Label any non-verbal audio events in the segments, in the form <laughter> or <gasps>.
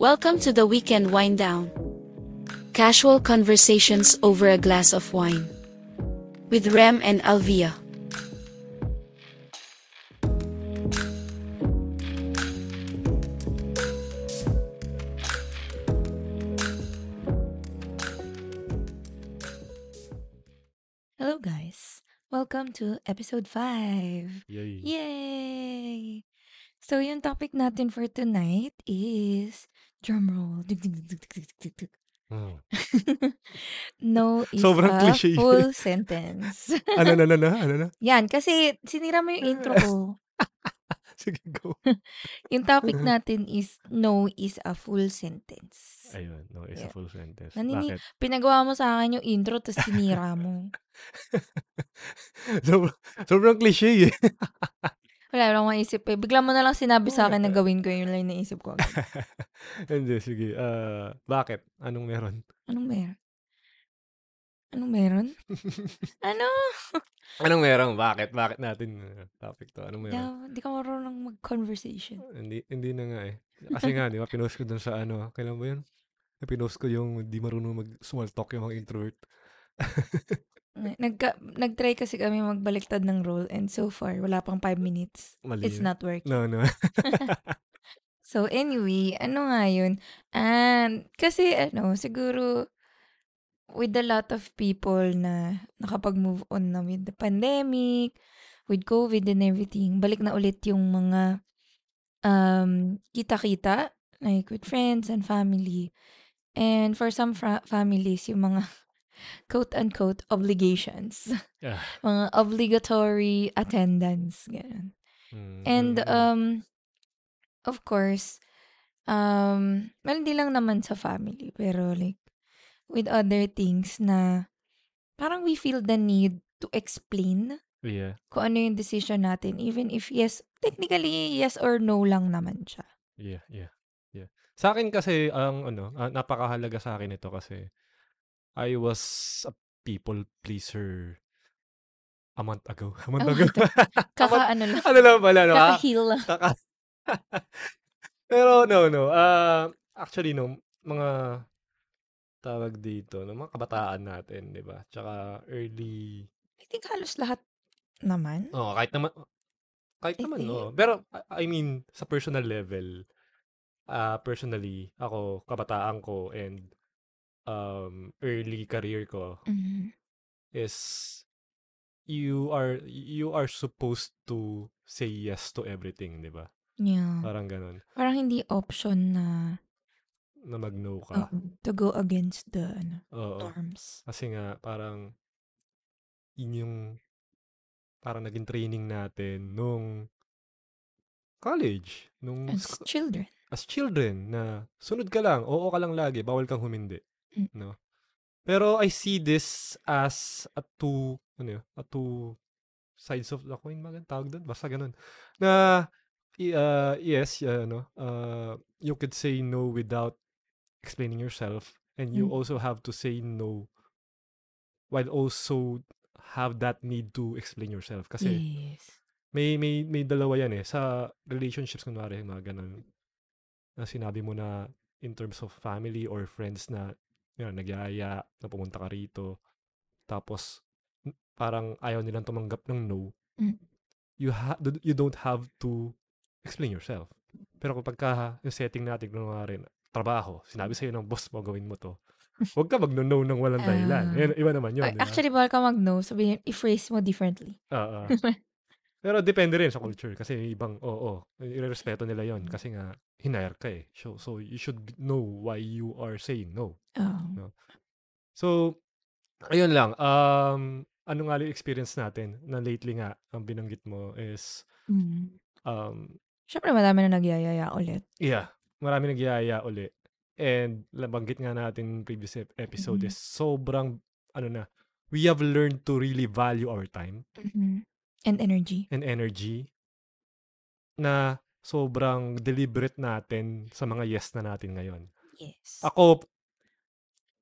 Welcome to the weekend wind down. Casual conversations over a glass of wine. With Rem and Alvia. Hello, guys. Welcome to episode 5. Yay. Yay! So, yung topic natin for tonight is drumroll. Dig, dig, dig, dig, dig, dig. Oh. <laughs> No is Sobrang a cliche. full <laughs> sentence. ano na na na? <laughs> Ano na? Yan, kasi sinira mo yung intro ko. Sige, go. Yung topic natin is no is a full sentence. Ayun, no, is a Yeah. full sentence. Nanini- Bakit? Pinagawa mo sa akin yung intro, tapos sinira mo. sobrang, sobrang cliche eh. Wala lang maisip eh. Bigla mo na lang sinabi sa akin na gawin ko yun lang yung naisip ko. agad. <laughs> Hindi, sige. Ah, bakit? Anong meron? Anong meron? Anong meron? <laughs> Ano? <laughs> Anong meron? Bakit? Bakit natin uh, topic to? Anong meron? Yeah, hindi ka marunong mag-conversation. Hindi, hindi na nga eh. Kasi nga, di ba, pinost ko dun sa ano, kailan ba yun? Pinost ko yung di marunong mag-small talk yung mga introvert. Nagka, nag-try kasi kami magbaliktad ng role and so far, wala pang 5 minutes. Mali. It's not working. No, no. <laughs> So anyway, ano nga yun? And kasi ano, siguro with a lot of people na nakapag-move on na with the pandemic, with COVID and everything, balik na ulit yung mga um, kita-kita, like with friends and family. And for some fra- families, yung mga quote-unquote obligations. <laughs> Yeah. mga obligatory attendance. Ganun. Mm, And um of course um well hindi lang naman sa family pero like with other things na parang we feel the need to explain yeah. kung ano yung decision natin even if yes technically yes or no lang naman siya. Yeah, yeah, yeah. Sa akin kasi ang ano, ah, napakahalaga sa akin ito kasi I was a people pleaser a month ago. <laughs> A month ago. <laughs> Kaka ano lang, ano lang pala, no? ah? kaka-heal lang. Kaka- <laughs> Pero no, no. ah actually, no, mga tawag dito, no, mga kabataan natin, di ba? Tsaka early, I think halos lahat naman. oh, kahit naman, kahit I naman, think. no. Pero, I mean, sa personal level, ah personally, ako, kabataan ko, and um, early career ko, Mhm. is you are you are supposed to say yes to everything, 'di ba? Yeah. Parang ganun. Parang hindi option na Na mag-no ka. oo, to go against the ano, Oo. norms. Kasi nga parang yun yung parang naging training natin nung college, nung As sc- children. as children na sunod ka lang, oo ka lang lagi, bawal kang humindi, Mm. no? Pero I see this as a two, ano yun, a two sides of the coin, mga tawag doon, basta ganun. Na, uh, yes, uh, ano, uh, you could say no without explaining yourself, and you Mm. also have to say no while also have that need to explain yourself. Kasi, Yes. may may may dalawa yan eh sa relationships kunwari mga ganun na sinabi mo na in terms of family or friends na yun, nagyaya na pumunta ka rito tapos parang ayaw nilang tumanggap ng no Mm. you ha- you don't have to explain yourself pero kapag ka yung setting natin kunwari trabaho sinabi sa'yo ng boss mo gawin mo to huwag ka mag-no ng walang dahilan Ah. Yan, iba naman yun ba? actually, bawal ka mag-no. Sabihin, i-phrase mo differently. Oo. <laughs> Pero depende rin sa culture kasi ibang oo, irerespeto nila 'yon kasi nga hinire ka eh. So, so you should know why you are saying no. Oh. So ayun lang. Um ano nga yung experience natin na lately nga ang binanggit mo is Mm. um Siyempre, madami na nagyayaya ulit. yeah, marami nagyaya uli. And nabanggit nga natin previous ep- episode Mhm. is sobrang ano na we have learned to really value our time Mhm. And energy. and energy na sobrang deliberate natin sa mga yes na natin ngayon. Yes. Ako,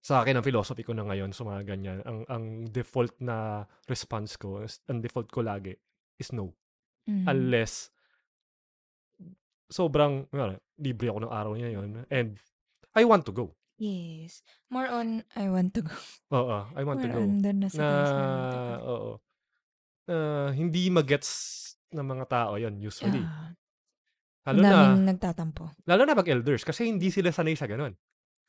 sa akin, ang philosophy ko na ngayon sa mga ganyan, ang, ang default na response ko, ang default ko lagi is no. Mhm. Unless sobrang, ano, libre ako ng araw niya yun. And I want to go. Yes. More on, I want to go. <laughs> Oo, I want to More go. on na Na, guys, I want to go. oo. Na hindi magets ng mga tao yon usually. Ah, Lalo na, nagtatampo. lalo na pag elders kasi hindi sila sanay sa ganun.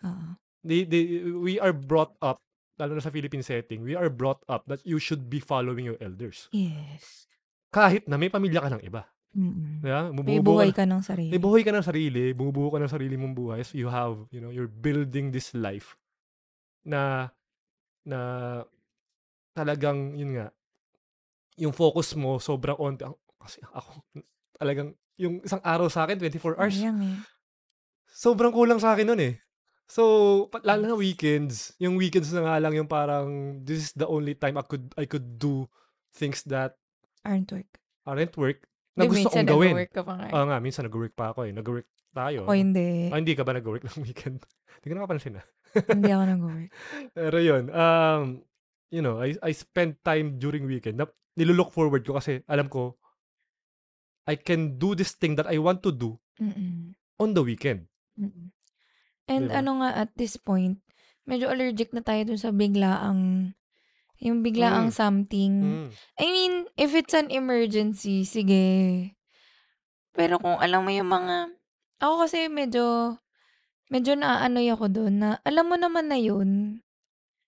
Oo. They, they, we are brought up, lalo na sa Philippine setting, we are brought up that you should be following your elders. Yes. Kahit na may pamilya ka ng iba. Mm-mm. Diba? May buhay ka, ka ng sarili. may buhay ka ng sarili, bumubuo ka ng sarili mong buhay. So you have, you know, you're building this life na, na talagang, yun nga, yung focus mo sobrang on, kasi ako, talagang, yung isang araw sa akin, 24 hours, Sayang eh. sobrang kulang sa akin nun eh. So, lalo na weekends. Yung weekends na nga lang yung parang, this is the only time I could, I could do things that Aren't work. aren't work na gusto minsan kong gawin. nag-work ka pa nga. eh. Oo nga, minsan nag-work pa ako eh. Nag-work tayo. Ako hindi. Ah, hindi ka ba nag-work ng <laughs> weekend? Hindi ko nakapansin ah. hindi ako nag-work. <laughs> Pero yun, um, you know, I, I spend time during weekend. Na, nilulook forward ko kasi alam ko, I can do this thing that I want to do Mm-mm. on the weekend. Mm-mm. And Diba? ano nga at this point, medyo allergic na tayo dun sa biglaang yung biglaang Mm. something. Mm. I mean, if it's an emergency, sige. Pero kung alam mo yung mga ako kasi medyo medyo naaanoy ako dun na alam mo naman na yun,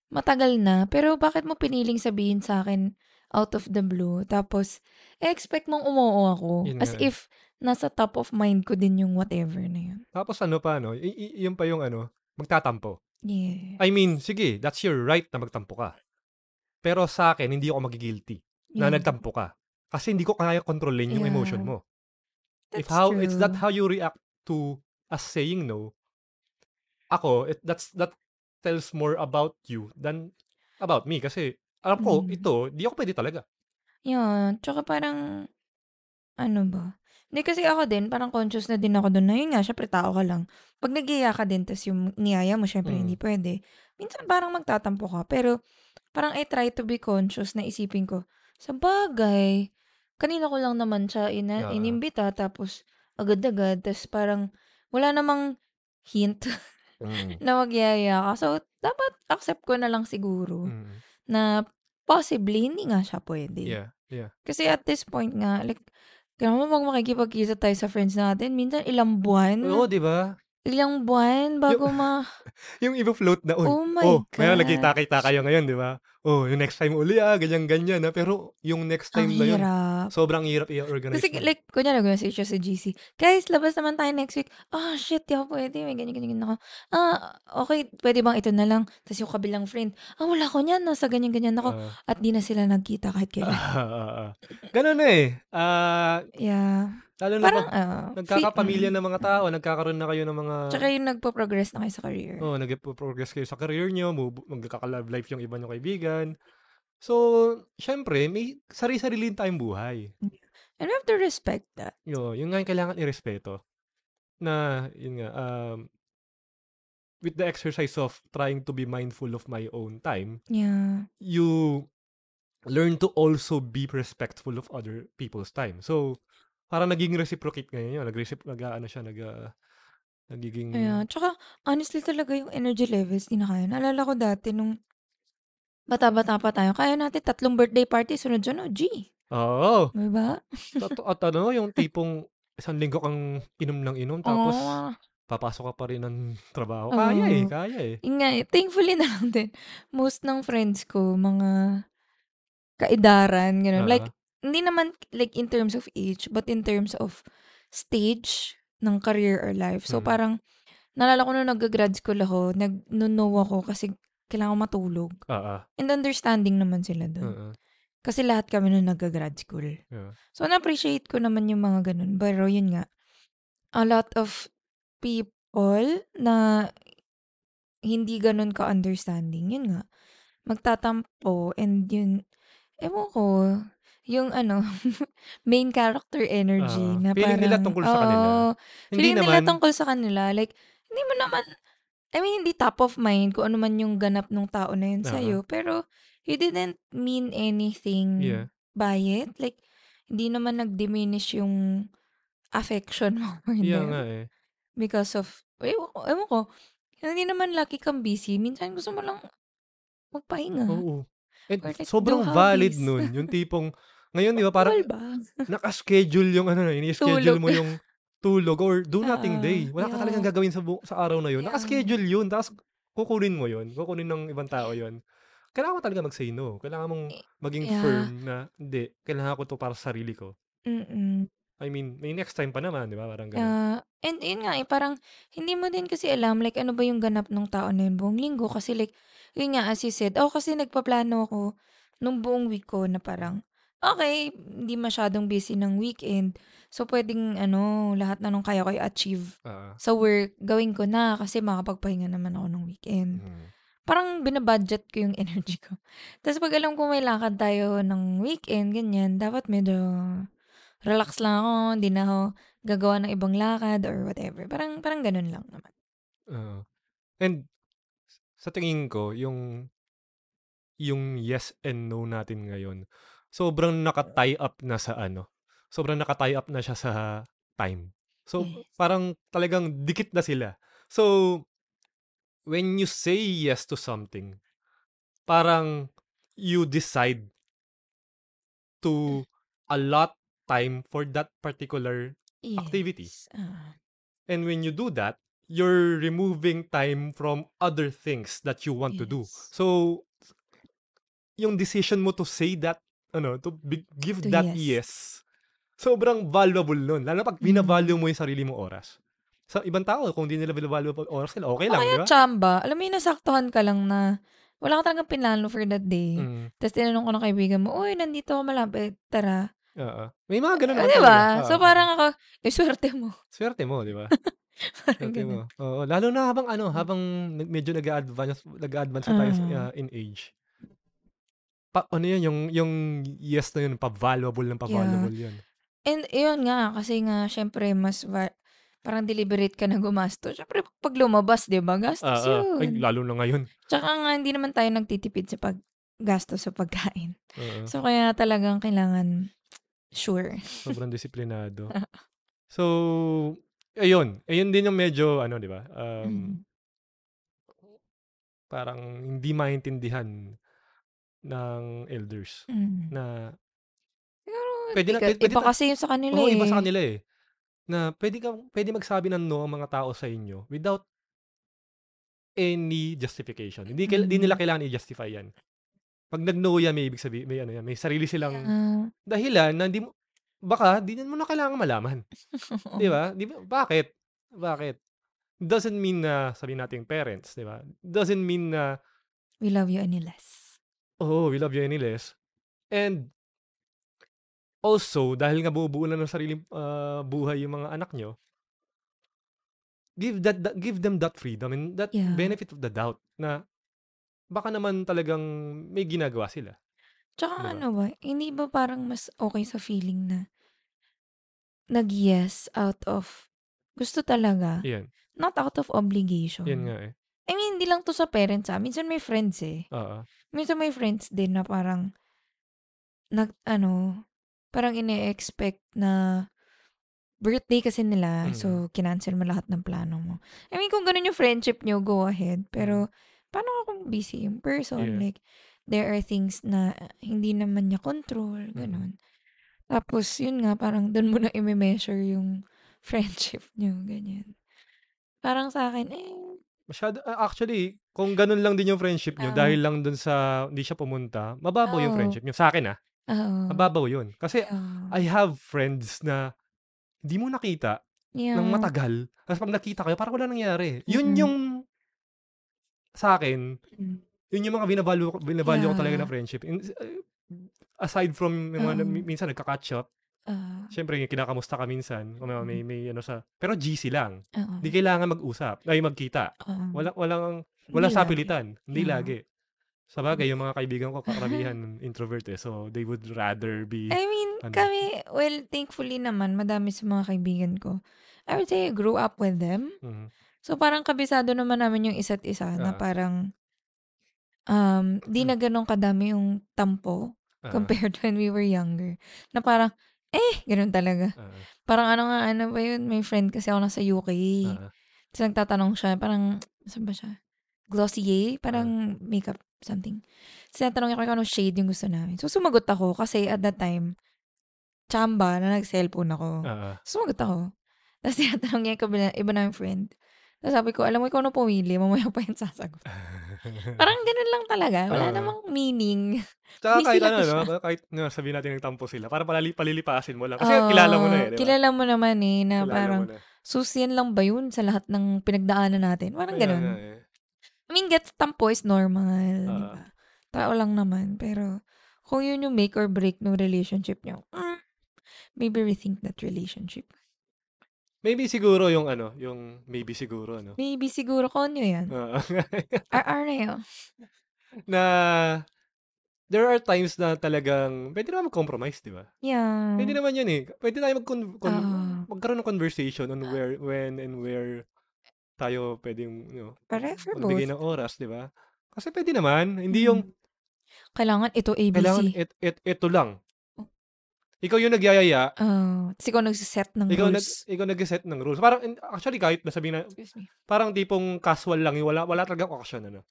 matagal na, pero bakit mo piniling sabihin sa akin out of the blue? Tapos, expect mong umuo ako. Yun As nga eh. if nasa top of mind ko din yung whatever na yun. Tapos ano pa, no? Y- y- yun pa yung ano, magtatampo. Yeah. I mean, sige, that's your right na magtampo ka. Pero sa akin, hindi ako magigilty na Yeah. nagtampo ka. Kasi hindi ko kaya kontrolin yung Yeah. emotion mo. If That's how it's that true. how you react to us saying no, ako, it, that's that tells more about you than about me. Kasi alam ko, Mm. ito, di ako pwede talaga. Yun. Tsaka parang, ano ba? Hindi kasi ako din, parang conscious na din ako doon na yun nga, syempre tao ka lang. Pag nagiya ka din, tas yung niyaya mo, syempre Mm. hindi pwede. Minsan parang magtatampo ka. Pero parang I try to be conscious na isipin ko, sa bagay, kanina ko lang naman siya ina- Oo. inimbita, tapos agad-agad, tas parang wala namang hint Mm. <laughs> na magyaya ka. So, dapat accept ko na lang siguro Mm. na possibly hindi nga siya pwede. Yeah, yeah. Kasi at this point nga, like, kaya mo pag makikipagkita tayo sa friends natin, minsan ilang buwan, Oo, di ba? Ilang buwan bago ma... <laughs> Yung iba float na, Oh my oh, ngayon God. nagkita-kita kayo ngayon, di ba? Oh, yung next time uli ah, ganyan-ganyan na. Pero yung next Ang time na yun, hirap. sobrang hirap i-organize Kasi mo. like, kunya nag-message siya sa GC, guys, labas naman tayo next week. Ah, shit, di ako pwede. May ganyan-ganyan ako. Ah, okay, pwede bang ito na lang? Tapos yung kabilang friend, ah, wala ko niyan. Nasa ganyan-ganyan ako. Ah, At di na sila nagkita kahit kailan. <laughs> ah, ah, ah. Ganun na eh. Ah, yeah. Lalo na Parang, pag ah, nagkakapamilya fi- ng mga tao, nagkakaroon na kayo ng mga... Tsaka yung nagpo-progress na kayo sa career. Oh, nag-progress kayo sa career nyo, magkaka-love life yung iba nyo kaibigan. So, syempre, may sarili-sarili tayong buhay. And we have to respect that. Yo, yun nga yung kailangan irespeto. Na, yun nga, um, with the exercise of trying to be mindful of my own time, Yeah. you learn to also be respectful of other people's time. So, parang naging reciprocate ngayon yun. Nag-recip, nag, ano siya, nag, ah, nagiging, Ayan. Tsaka, honestly talaga yung energy levels, di na kaya. Naalala ko dati nung bata-bata pa tayo, kaya natin tatlong birthday party, sunod-sunod, G. oo. Diba? At, at ano, yung tipong isang linggo kang inom ng inom, tapos Oo. papasok ka pa rin ng trabaho. Kaya eh, Oo. kaya eh. Yun nga eh, thankfully <laughs> na lang din. Most ng friends ko, mga kaidaran, gano'n. Like, Ah, hindi naman like in terms of age, but in terms of stage ng career or life. So, Mm. parang, naalala ko nung nag-grad school ako, nag-no ako kasi kailangan ko matulog. ah, And understanding naman sila doon. ah, Kasi lahat kami nung nag-grad school. yeah. So, na-appreciate ko naman yung mga ganun. Pero yun nga, a lot of people na hindi ganun ka-understanding, yun nga, magtatampo and yun, ewan ko, yung ano, <laughs> main character energy Ah, na feeling parang, nila tungkol sa kanila. oo, Hindi feeling nila naman, tungkol sa kanila. Like, hindi mo naman, I mean, hindi top of mind kung ano man yung ganap ng tao na yun ah, sa'yo. Pero, he didn't mean anything yeah. by it. Like, hindi naman nag-diminish yung affection <laughs> mo for Yeah them. nga eh. Because of, ewan ko, ewan ko, hindi naman laki kang busy. Minsan gusto mo lang magpahinga. Oo. And Or like, sobrang do valid hobbies. nun. Yung tipong, ngayon di ba parang Bawal ba? naka-schedule yung ano, ini-schedule Tulog. mo yung tulog or do nothing Oo, day. Wala ka talagang gagawin sa, bu- sa araw na yun. Yeah. Naka-schedule yun. Tapos kukunin mo yun. Kukunin ng ibang tao yun. Kailangan mo talaga mag-say no. Kailangan mong maging Yeah. firm na, hindi, kailangan ko to para sa sarili ko. Mm-mm. I mean, may next time pa naman, di ba? Parang ganun. Yeah. And yun nga eh, parang hindi mo din kasi alam like ano ba yung ganap nung tao na yun buong linggo. Kasi like, yun nga as you said, oh kasi nagpaplano ako nung buong week ko na parang, okay, hindi masyadong busy ng weekend. So pwedeng ano, lahat na nung kaya ko i-achieve Ah, sa work, gawin ko na kasi makapagpahinga naman ako ng weekend. mm. Parang binabudget ko yung <laughs> energy ko. Tapos pag alam ko may lakad tayo ng weekend, ganyan, dapat medyo relax lang ako, hindi na ako gagawa ng ibang lakad or whatever. Parang, parang ganun lang naman. Oo. and sa tingin ko, yung yung yes and no natin ngayon, sobrang naka-tie up na sa ano. Sobrang naka-tie up na siya sa time. So, Yes. parang talagang dikit na sila. So, when you say yes to something, parang you decide to allot time for that particular activity. Yes. Ah, And when you do that, you're removing time from other things that you want to do. yes. So, yung decision mo to say that, ano, to be- give To that yes. yes, sobrang valuable nun. Lalo pag Mm. binavalue mo yung sarili mong oras. Sa ibang tao, kung di nila binavalue ang oras nila, okay lang, di ba? tsamba, alam mo yung nasaktuhan ka lang na wala ka talagang pinlano for that day. Mm, Tapos tinanong ko ng kaibigan mo, uy, nandito ako malapit, tara. Oo. May mga ganun Ah, naman di talaga. ba? Oo, So parang ako, eh, swerte mo. Swerte mo, di ba? <laughs> Parang Swerte mo. ganun. Oo, lalo na habang ano, habang medyo nag-advance nag-advance na tayo Ah. uh, in age. Pa, ano yun, yung, yung yes na yun, pa-valuable ng pa-valuable yun. And yun nga, kasi nga, syempre, mas va- parang deliberate ka na gumasto. Syempre, pag lumabas, di ba, gastos Ah, ah. Ay, yun. lalo na ngayon. Tsaka nga, hindi naman tayo nagtitipid sa paggastos sa pagkain. Oo. So, kaya talagang kailangan sure. Sobrang disiplinado. <laughs> So, ayun. Ayun din yung medyo, ano, di ba? Um, Mm. parang hindi maintindihan ng elders Mm. na Siguro, Pwede na- pwede- iba na- kasi yung sa kanila Oo, eh. iba sa kanila eh. Na pwede ka pwede magsabi ng no ang mga tao sa inyo without any justification. Hindi kail- hindi nila Mm. kailangan i-justify 'yan. Pag nag-no yan, may ibig sabihin, may ano yan, may sarili silang Ah, dahilan na hindi mo baka di mo na kailangan malaman. oo. <laughs> 'Di ba? Di ba? Bakit? Bakit? Doesn't mean na sabi nating parents, 'di ba? Doesn't mean na We love you any less. oh, we love you any less. And also, dahil nga bubuo na ng sariling ah, buhay yung mga anak nyo, give that, that- give them that freedom and that Yeah. benefit of the doubt na baka naman talagang may ginagawa sila. Tsaka Diba? ano ba, hindi ba parang mas okay sa feeling na nag-yes out of gusto talaga, Yan. not out of obligation. Yan nga eh. I mean, hindi lang to sa parents ah. Minsan may friends eh. Oo. Minsan may friends din na parang, nag, ano, parang ine-expect na birthday kasi nila. Mm. So, kinancel mo lahat ng plano mo. I mean, kung ganun yung friendship nyo, go ahead. Pero, paano kung busy yung person? Yeah. Like, there are things na hindi naman niya control. Mm. Ganun. Tapos, yun nga, parang doon mo na i-measure yung <laughs> friendship nyo. Ganyan. Parang sa akin, eh, Masyado, ah, actually, kung ganun lang din yung friendship nyo, Oo. dahil lang dun sa hindi siya pumunta, mababaw yung Oo. friendship nyo. Sa akin ah, oo. mababaw yun. Kasi Yeah. I have friends na hindi mo nakita Yeah. ng matagal. Tapos pag nakita kayo, parang wala nangyari. Yun Mm-mm. yung sa akin, Mm. yun yung mga binavalue, binavalue ko talaga Yeah. na friendship. In, uh, aside from yung mga, mi- minsan nagka-catch up, Ah, syempre yung kinakamusta ka minsan, kung may, Mm. may, may ano sa, pero GC lang. Hindi kailangan mag-usap, ay magkita. Oo. Wala, walang, wala lagi. sapilitan. Hindi Yeah. lagi. Sa bagay, yung mga kaibigan ko, <laughs> karamihan introvert eh. So, they would rather be, I mean, ano. kami, well, thankfully naman, madami sa mga kaibigan ko. I would say I grew up with them. Mhm. So, parang kabisado naman namin yung isa't isa na Ah. parang um, di na ganun kadami yung tampo Ah, compared <laughs> when we were younger. Na parang, Eh, gano'n talaga. Oo. Parang ano nga, ano ba yun, may friend kasi ako nasa UK. Oo. Tapos nagtatanong siya, parang, saan ba siya? Glossier? Ah. Parang makeup something. Tapos tinatanong niya kung anong shade yung gusto namin. So, sumagot ako kasi at that time, chamba na nag-cellphone ako. Oo. Sumagot ako. Tapos tinatanong niya yung kabila, iba namin friend. Tapos sabi ko, alam mo, ikaw na pumili, mamaya pa yung sasagot. <laughs> Parang ganun lang talaga. Wala Oo. namang meaning. Tsaka kahit ano, no? kahit no, sabihin natin nagtampo sila, para palali, palilipasin mo lang. Kasi Oo, kilala mo na eh, di ba? Kilala mo naman eh, na Kilala parang, mo na. sus, yan lang ba yun sa lahat ng pinagdaanan natin? Parang Kaya ganun. eh. I mean, gets tampo is normal, di Oo. ba? Tao lang naman. Pero, kung yun yung make or break ng relationship nyo, mm, maybe rethink that relationship. Maybe siguro yung ano, yung maybe siguro, no? Maybe siguro konyo yan. Oo. <laughs> RR na yun. na there are times na talagang pwede naman mag-compromise, di ba? Yeah. Pwede naman yun eh. Pwede tayo mag Oo. magkaroon ng conversation on where, when, and where tayo pwedeng, you know, magbigay ng oras, di ba? Kasi pwede naman. Hindi yung, Kailangan ito ABC. kailangan, it, it, ito lang. Ikaw yung nagyayaya, Oh, kasi ikaw nagsiset ng ikaw, nag, rules. ikaw nag-set ng rules. Parang, actually, kahit nasabihin na, Excuse me. parang tipong casual lang, yung wala, wala talagang occasion, ano.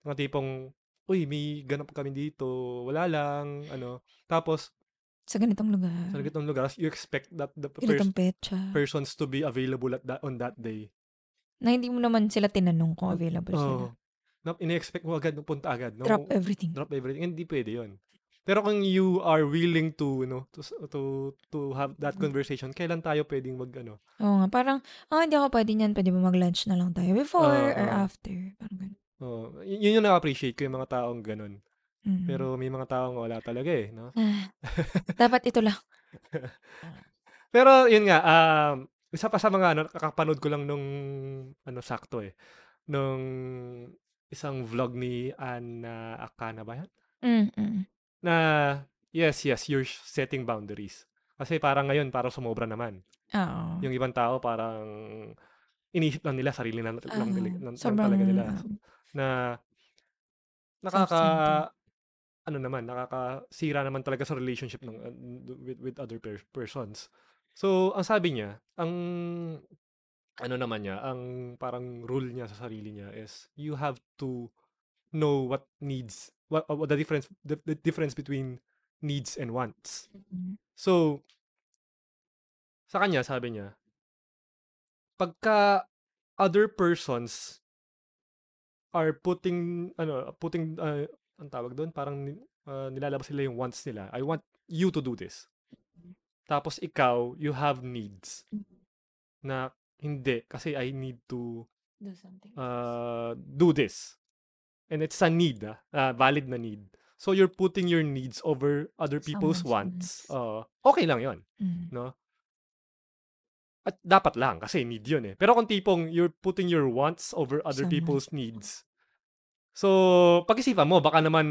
Mga tipong, uy, may ganap kami dito, wala lang, ano. Tapos, Sa ganitong lugar. sa ganitong lugar, you expect that the pers- petsa. persons to be available at that, on that day. na hindi mo naman sila tinanong kung available sila. Oh. Na, ine-expect mo agad, punta agad. No? Drop everything. Drop everything. Hindi pwede yun. Pero kung you are willing to, you know, to, to, to have that conversation, kailan tayo pwedeng mag, ano, Oo nga, parang, ah, hindi ako pwede niyan. Pwede ba mag-lunch na lang tayo before Oo, or oo. after? Parang ganun. oh, y- yun yung na-appreciate ko yung mga taong ganun. Mm. Pero may mga taong wala talaga eh, no? Ah, dapat ito lang. <laughs> Pero yun nga, um, isa pa sa mga ano, kakapanood ko lang nung ano sakto eh. Nung isang vlog ni Anna Akana ba yan? Mm, mm. Na yes, yes, you're setting boundaries. Kasi parang ngayon, parang sumobra naman. Oo. Yung ibang tao parang inisip lang nila, sarili na, lang, Oo. nila, lang Sobrang, talaga nila. ah, Na nakaka, ano naman, nakakasira naman talaga sa relationship ng, uh, with, with other per- persons. So, ang sabi niya, ang ano naman niya, ang parang rule niya sa sarili niya is you have to know what needs, what, what the difference, the, the difference between needs and wants. Mm. So, sa kanya, sabi niya, pagka other persons are putting, ano, putting, uh, ang tawag doon, parang uh, nilalabas nila yung wants nila. I want you to do this. Tapos ikaw, you have needs na hindi, kasi I need to Do something. uh, do this. And it's a need, ah, ah, valid na need. So you're putting your needs over other people's Someone's wants. Uh, okay lang yon Mm. no? At dapat lang kasi need yun eh. Pero kung tipong you're putting your wants over other Someone. people's needs. So, pag-isipan mo, baka naman,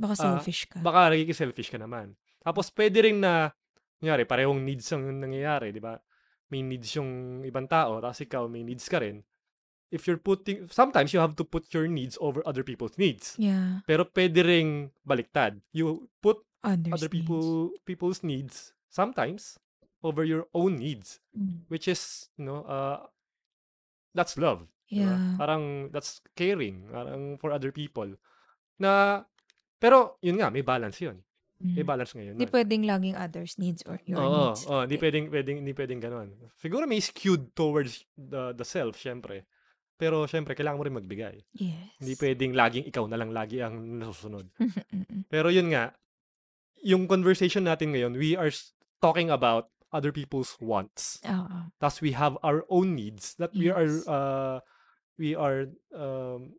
Baka Ah, selfish ka. baka nagiging selfish ka naman. Tapos, pwede rin na, kunyari, parehong needs ang nangyayari, di ba? May needs yung ibang tao, tapos ikaw may needs ka rin. If you're putting, sometimes you have to put your needs over other people's needs. yeah. Pero pwede ring baliktad. You put Others other needs. people people's needs sometimes over your own needs Mm. which is you know uh that's love? Yeah. parang that's caring parang for other people na pero yun nga may balance yun may Mm. balance ngayon Hindi pwedeng laging others needs or your Oo, needs. oo, hindi pwedeng, pwedeng, hindi pwedeng ganun. Siguro may skewed towards the, the self, syempre. Pero syempre, kailangan mo rin magbigay. Yes. Hindi pwedeng laging ikaw na lang lagi ang nasusunod. Pero yun nga, yung conversation natin ngayon, we are talking about other people's wants. Oo. Thus, we have our own needs that we are, Yes. uh, we are um,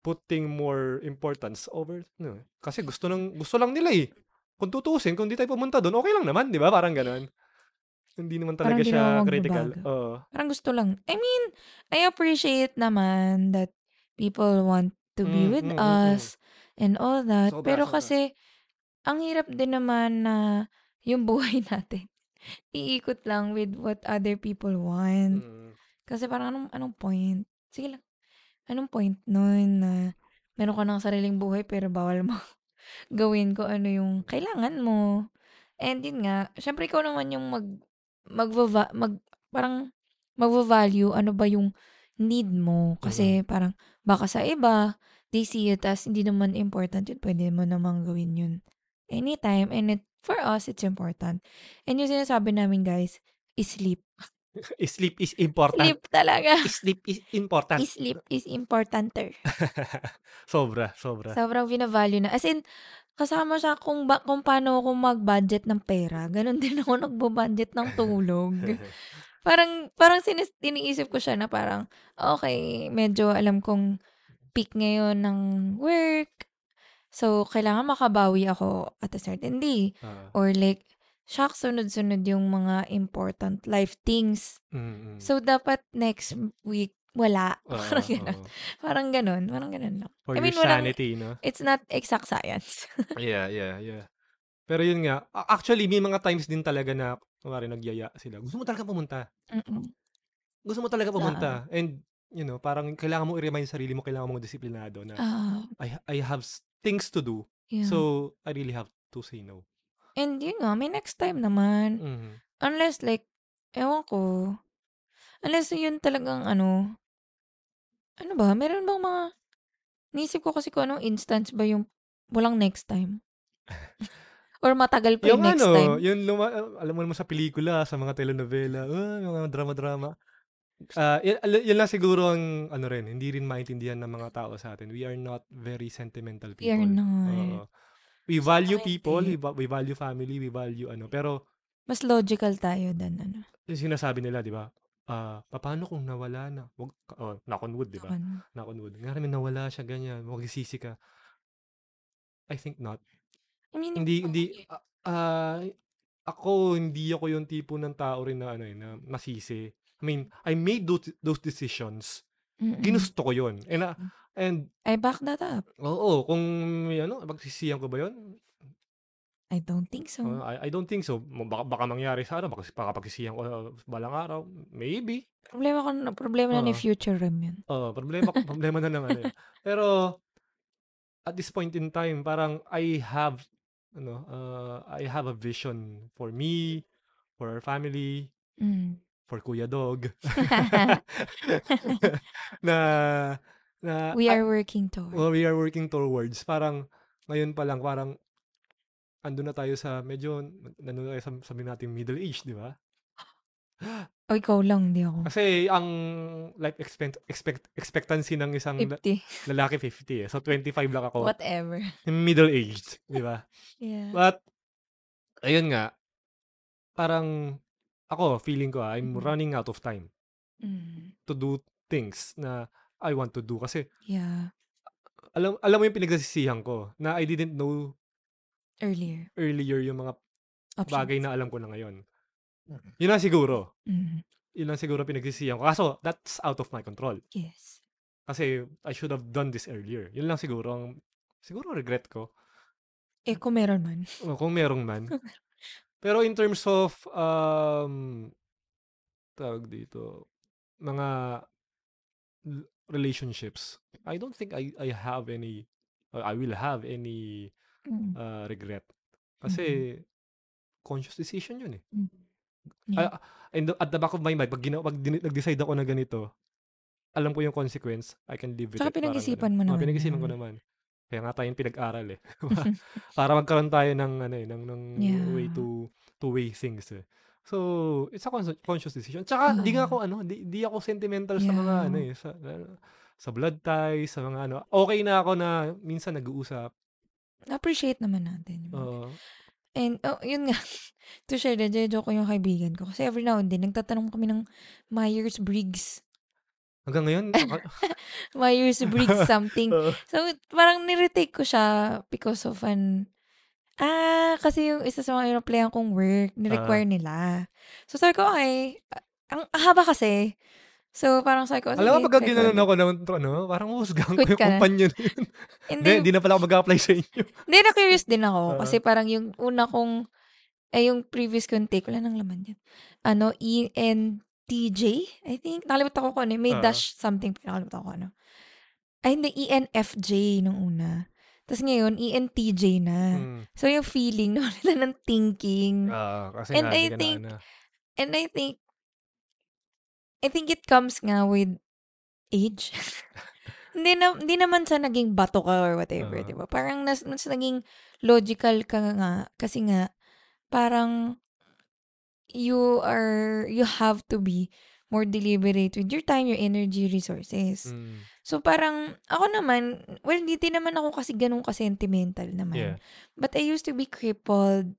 putting more importance over, no, kasi gusto ng gusto lang nila eh. Kung tutusin, kung di tayo pumunta doon, okay lang naman, di ba? Parang ganun. Hindi naman Parang talaga di siya critical. magbabago. Oo. Parang gusto lang. I mean, I appreciate naman that people want to be Mm, with mm, mm, mm. us and all that. Sobra, Pero sobra. kasi, ang hirap din naman na yung <laughs> buhay natin, iikot lang with what other people want. Mm. Kasi parang anong, anong point? Sige lang. Anong point nun na meron ka ng sariling buhay pero bawal mo <laughs> gawin ko ano yung kailangan mo. And yun nga, syempre ikaw naman yung mag, magvava, mag, parang magva-value ano ba yung need mo. Kasi parang baka sa iba, they see it as hindi naman important yun. Pwede mo namang gawin yun anytime. And it, for us, it's important. And yung sinasabi namin guys, is sleep. <laughs> Sleep is important. Sleep talaga. Sleep is important. Sleep is importanter. <laughs> sobra, sobra. Sobrang binavalue na. As in, kasama siya kung, ba, kung paano ako mag-budget ng pera. Ganon din ako nagbo-budget ng tulog. <laughs> parang, parang sinis, iniisip ko siya na parang, okay, medyo alam kong peak ngayon ng work. So, kailangan makabawi ako at a certain day. Ah, Or like, shock, sunod-sunod yung mga important life things. mm, mm. So, dapat next week, wala. <laughs> Oo, parang ganon. oo. Parang ganon. Parang ganon lang. For I mean, your walang- sanity, no? It's not exact science. <laughs> Yeah, yeah, yeah. Pero yun nga, actually, may mga times din talaga na, kumari, nagyaya sila. Gusto mo talaga pumunta. Mm-mm. Gusto mo talaga pumunta. And, you know, parang kailangan mo i-remind sarili mo, kailangan mo disiplinado na Ah, I, I have things to do. yeah. So, I really have to say no. And yun nga, may next time naman. Mhm. Unless like, ewan ko. Unless yun talagang ano, ano ba, meron bang mga, nisip ko kasi kung anong instance ba yung walang next time. <laughs> Or matagal pa yung, Yung next ano, time. yung luma, alam mo naman sa pelikula, sa mga telenovela, ah, mga drama-drama. Al- yan lang siguro ang ano rin, hindi rin maintindihan ng mga tao sa atin. We are not very sentimental people. We are not. Oo. We value Ako people, we, we value family, we value ano. Pero Mas logical tayo than ano. yung sinasabi nila, di ba? Ah, paano kung nawala na? Wag, oh, knock on wood, di ba? Ano. Knock on wood. Nga namin nawala siya ganyan, magsisisi ka. I think not. I mean, Hindi hindi ah, ah, ako hindi ako yung tipo ng tao rin na ano eh, na masisi. I mean, I made those, those decisions. Mm-mm. Ginusto ko 'yon. And ah, and I back that up. oo, kung may ano, pagsisihan ko ba 'yon? I don't think so. Uh, I, I don't think so. Baka, baka mangyari sa ano, baka baka pagsisihan ko uh, balang araw. Maybe. problema ko na, problema na ni future Rem yun. Oo, problema <laughs> problema na ng ano. Pero at this point in time, parang I have ano, uh, I have a vision for me, for our family, Mm. for Kuya Dog. <laughs> na na We are working toward. well, we are working towards parang ngayon pa lang parang ando na tayo sa medyo nandun tayo sa sabi natin middle age, di ba? O ikaw lang, di ako. Kasi ang life expect, expect expectancy ng isang la- 50. lalaki 50 eh. So 25 lang ako. Whatever. Middle aged, di ba? Yeah. But ayun nga, parang ako feeling ko ah, I'm Mhm. running out of time Mm. to do things na I want to do kasi Yeah. alam alam mo yung pinagsisisihan ko na I didn't know Earlier. earlier yung mga Options. bagay na alam ko na ngayon. Yun lang siguro. Mm. Yun lang siguro pinagsisihan ko. Kaso, that's out of my control. Yes. Kasi I should have done this earlier. Yun lang siguro ang siguro regret ko. Eh, kung meron man. <laughs> O, kung merong man. Pero in terms of um tawag dito, mga relationships, I don't think I I have any I will have any Mm. uh, regret. Kasi conscious decision yun eh. Mm. Yeah. Ah, and at the back of my mind, pag, gina- pag din- nag-decide ako na ganito, alam ko yung consequence, I can live with Tsaka it. parang pinag-isipan mo Oo, naman pinag-isipan ko yan. naman. Kaya nga tayong pinag-aral eh. <laughs> <laughs> Para magkaroon tayo ng, ano eh, ng, ng Yeah. way to, to weigh things eh. So, it's a con- conscious decision. Tsaka, di nga ako, ano, di, di ako sentimental sa mga, Yeah. ano eh, sa, sa blood ties, sa mga ano. Okay na ako na minsan nag-uusap. Appreciate naman natin. Oo. And, oh, yun nga. <laughs> to share joke ko yung kaibigan ko. Kasi every now and then, nagtatanong kami ng Myers-Briggs. hanggang ngayon, <laughs> Myers-Briggs <laughs> something. So, parang niretake ko siya because of an... Ah, kasi yung isa sa mga aeroplane kong work, ni-require nila. So, sabi ko, okay. Ang haba kasi. So, parang sabi ko, Alam mo, sige, pag try ko ginanon ako ng, ano, parang husgang ko yung kumpanya na yun. <laughs> Hindi, hindi na pala ako mag-apply sa inyo. <laughs> Hindi, na-curious din ako. Oo. kasi parang yung una kong, eh, yung previous kong take, wala nang laman yan. Ano, ENTJ, I think. Nakalimutan ko kung ano. May Oo. dash something. Nakalimutan ko ano. Ay, hindi, ENFJ nung una. Tas ngayon, ENTJ na. Mm. So, yung feeling, <laughs> nawala na ng thinking. Oo, kasi And nga, I ka na think, ano. and I think, I think it comes nga with age. <laughs> hindi na hindi naman sa naging bato ka or whatever, Oo. 'di ba? Parang nas, mas naging logical ka nga kasi nga parang you are you have to be more deliberate with your time, your energy, resources. Mm. So parang ako naman, well, hindi din naman ako kasi ganun ka-sentimental naman. Yeah. But I used to be crippled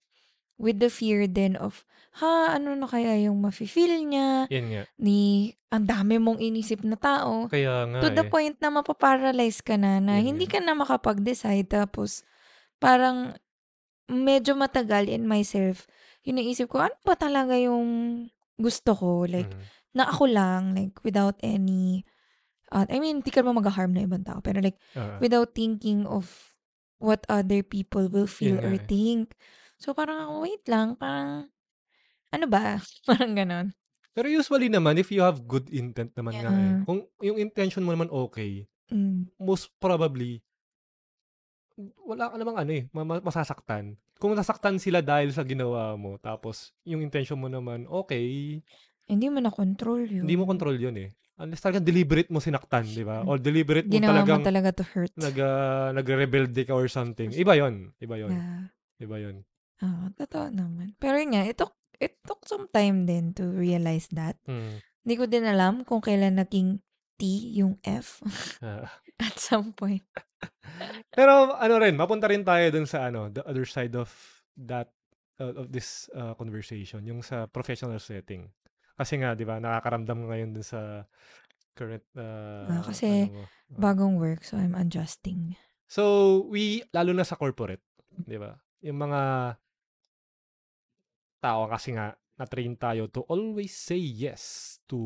with the fear then of, ha, ano na kaya yung mafe-feel niya, Yan nga. ni ang dami mong inisip na tao. Kaya nga To the eh. point na mapaparalyze ka na, na Yun hindi nga. ka na makapag-decide. Tapos, parang, medyo matagal in myself, yung naisip ko, ano ba talaga yung gusto ko? Like, Mhm. na ako lang, like, without any, uh, I mean, hindi ka naman mag-harm na ibang tao, pero like, Oo. without thinking of what other people will feel Yun nga or eh. think. So, parang ako, wait lang, parang, ano ba? <laughs> parang ganon. Pero usually naman, if you have good intent naman nga eh. Yeah. Kung yung intention mo naman okay, Mm. most probably, wala ka namang ano eh, ma- ma- masasaktan. Kung nasaktan sila dahil sa ginawa mo, tapos yung intention mo naman, okay, Hindi mo na control yun. hindi mo control yun eh. Unless talagang deliberate mo sinaktan, di ba? Or deliberate mo Ginawa talagang mo talaga to hurt. nag, uh, nagre-rebelde ka or something. Iba yon Iba yon Yeah. Iba yon Ah, totoo naman. Pero yun nga, it took, it took some time din to realize that. Hmm. Hindi ko din alam kung kailan naging T yung F Ah. <laughs> at some point. Pero ano rin, mapunta rin tayo dun sa ano, the other side of that uh, of this uh, conversation, yung sa professional setting. Kasi nga, 'di ba, nakakaramdam ka ngayon dun sa current uh, Ah, kasi ano mo. Bagong work, so I'm adjusting. So, we lalo na sa corporate, 'di ba? Yung mga tao kasi nga na-train tayo to always say yes to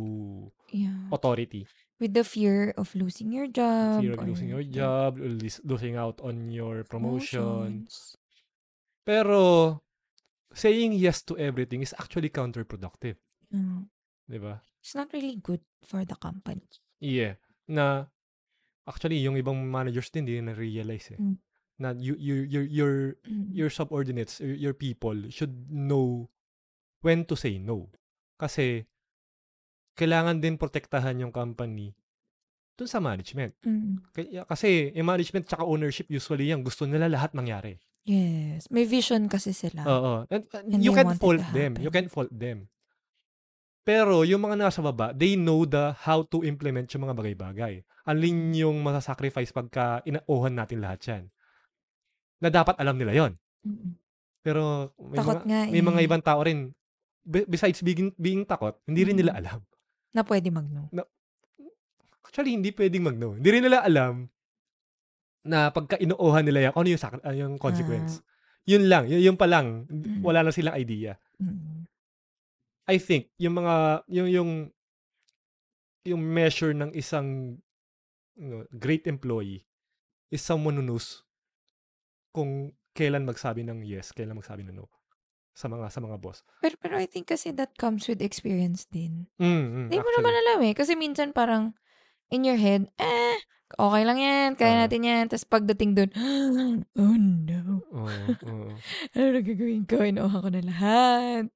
Yeah. authority. With the fear of losing your job. Fear of or losing your job, losing out on your promotion. promotions. Pero saying yes to everything is actually counterproductive, Mm. 'di ba? It's not really good for the company. Yeah, na actually yung ibang managers din hindi na-realize eh. Mm. Na you you your your Mm. your subordinates, your, your people should know when to say no. Kasi kailangan din protektahan yung company dun sa management. Mm. Kasi yung management tsaka ownership usually yan gusto nila lahat mangyari. Yes. May vision kasi sila. Oo. And, uh, And you can fault them. You can fault them. Pero yung mga nasa baba, they know the how to implement yung mga bagay-bagay. Alin yung masasacrifice pagka inauhan natin lahat yan. Na dapat alam nila yon. Pero may, Takot mga, nga may mga eh. ibang tao rin, be- besides being, being takot, hindi rin nila alam. Na pwede mag-no. Actually, hindi pwedeng mag-no. Hindi rin nila alam na pagka inuuhan nila yan, ano yung, sac- ah, yung consequence. Yun lang. Yun, yun pa lang. Wala na silang idea. I think yung mga yung yung yung measure ng isang you know, great employee is someone who knows kung kailan magsabi ng yes, kailan magsabi ng no sa mga sa mga boss. Pero, pero I think kasi that comes with experience din. Mm, mm, Hindi mo naman alam eh. Kasi minsan parang in your head, eh, okay lang yan. Kaya Ah. natin yan. Tapos pagdating doon, <gasps> oh no. Oo, oo. <laughs> Ano na gagawin ko? Inuha ko na lahat.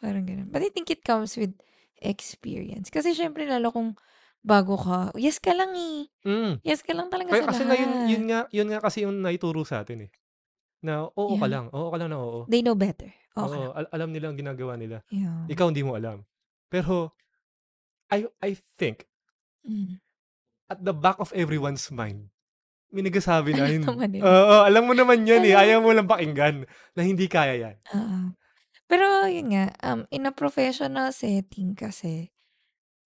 Parang ganun. But I think it comes with experience. Kasi syempre lalo kung bago ka, yes ka lang eh. Mm. Yes ka lang talaga Kaya sa kasi lahat. nga yun, yun nga yun nga kasi yung naituro sa atin eh. Na oo ka Yeah. lang, oo ka lang na oo. They know better. Okay. Oo, al- alam nila ang ginagawa nila. Yeah. Ikaw hindi mo alam. Pero I I think Mm. at the back of everyone's mind, may nagsasabi na, Alam hin- naman nila. Oo, alam mo naman yan eh. Ayaw mo lang pakinggan na hindi kaya yan. Oo. Pero yun nga, um, in a professional setting kasi,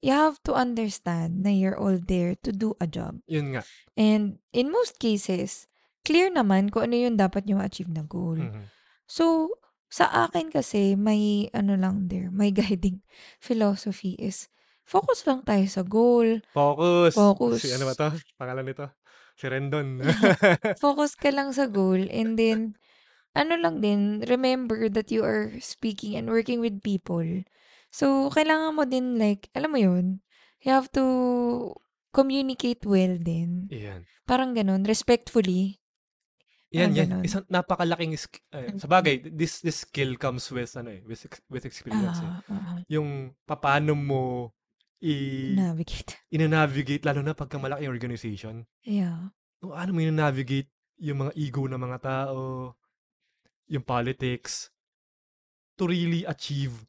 you have to understand na you're all there to do a job. Yun nga. And in most cases, clear naman kung ano yung dapat nyo achieve na goal. Mhm. So, sa akin kasi, may ano lang there, may <laughs> guiding philosophy is, focus lang tayo sa goal. Focus. Focus. Si ano ba to? Pangalan nito? Si Rendon. <laughs> <laughs> Focus ka lang sa goal. And then, ano lang din, remember that you are speaking and working with people. So, kailangan mo din like, alam mo yun, you have to communicate well din. Iyan. Parang ganun, respectfully. Yan, Parang yan. ganun. Isang napakalaking sk- eh, sa bagay, this this skill comes with ano eh, with, ex- with experience eh. Ah, ah, Yung paano mo i navigate. ina-navigate lalo na pagka malaki yung organization. Yeah. Kung ano mo ina-navigate yung mga ego ng mga tao, yung politics to really achieve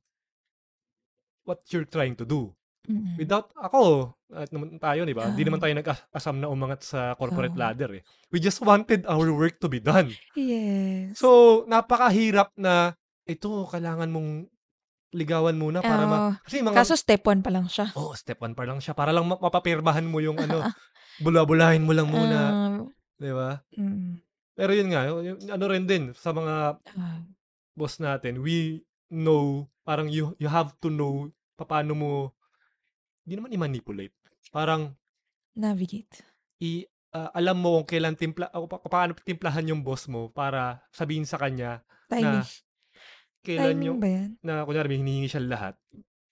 what you're trying to do. Mm. Without ako, at naman tayo, di ba? Hindi Ah. naman tayo nag-asam na umangat sa corporate Oo. ladder eh. We just wanted our work to be done. Yes. So, napakahirap na ito, kailangan mong ligawan muna para ma... Oo. Kasi mga... Kaso step one pa lang siya. oh, step one pa lang siya. Para lang ma- mapapirmahan mo yung ano, <laughs> bula-bulahin mo lang muna. Um, di ba? mm, Pero yun nga, yung, ano rin din, sa mga ah, boss natin, we know, parang you, you have to know paano mo, hindi naman i-manipulate. Parang, navigate. i, ah, alam mo kung kailan timpla, o pa, paano timplahan yung boss mo para sabihin sa kanya Timing. kailan Timing yung, ba yan? na kunyari may hinihingi siya lahat,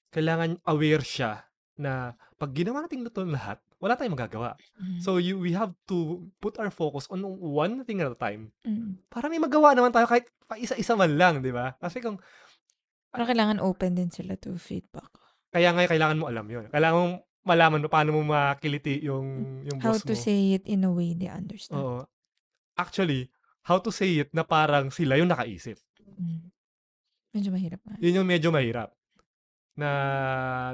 kailangan aware siya na pag ginawa natin ito lahat, wala tayong magagawa. Mm, So you we have to put our focus on one thing at a time mm. para may magawa naman tayo kahit pa isa-isa man lang, di ba? Kasi kung Parang kailangan open din sila to feedback. kaya nga kailangan mo alam 'yon. Kailangan mo malaman mo paano mo makiliti yung yung How boss to mo. say it in a way they understand. Oo. Actually, how to say it na parang sila yung nakaisip. Mm. Medyo mahirap nga. Yun yung medyo mahirap. Na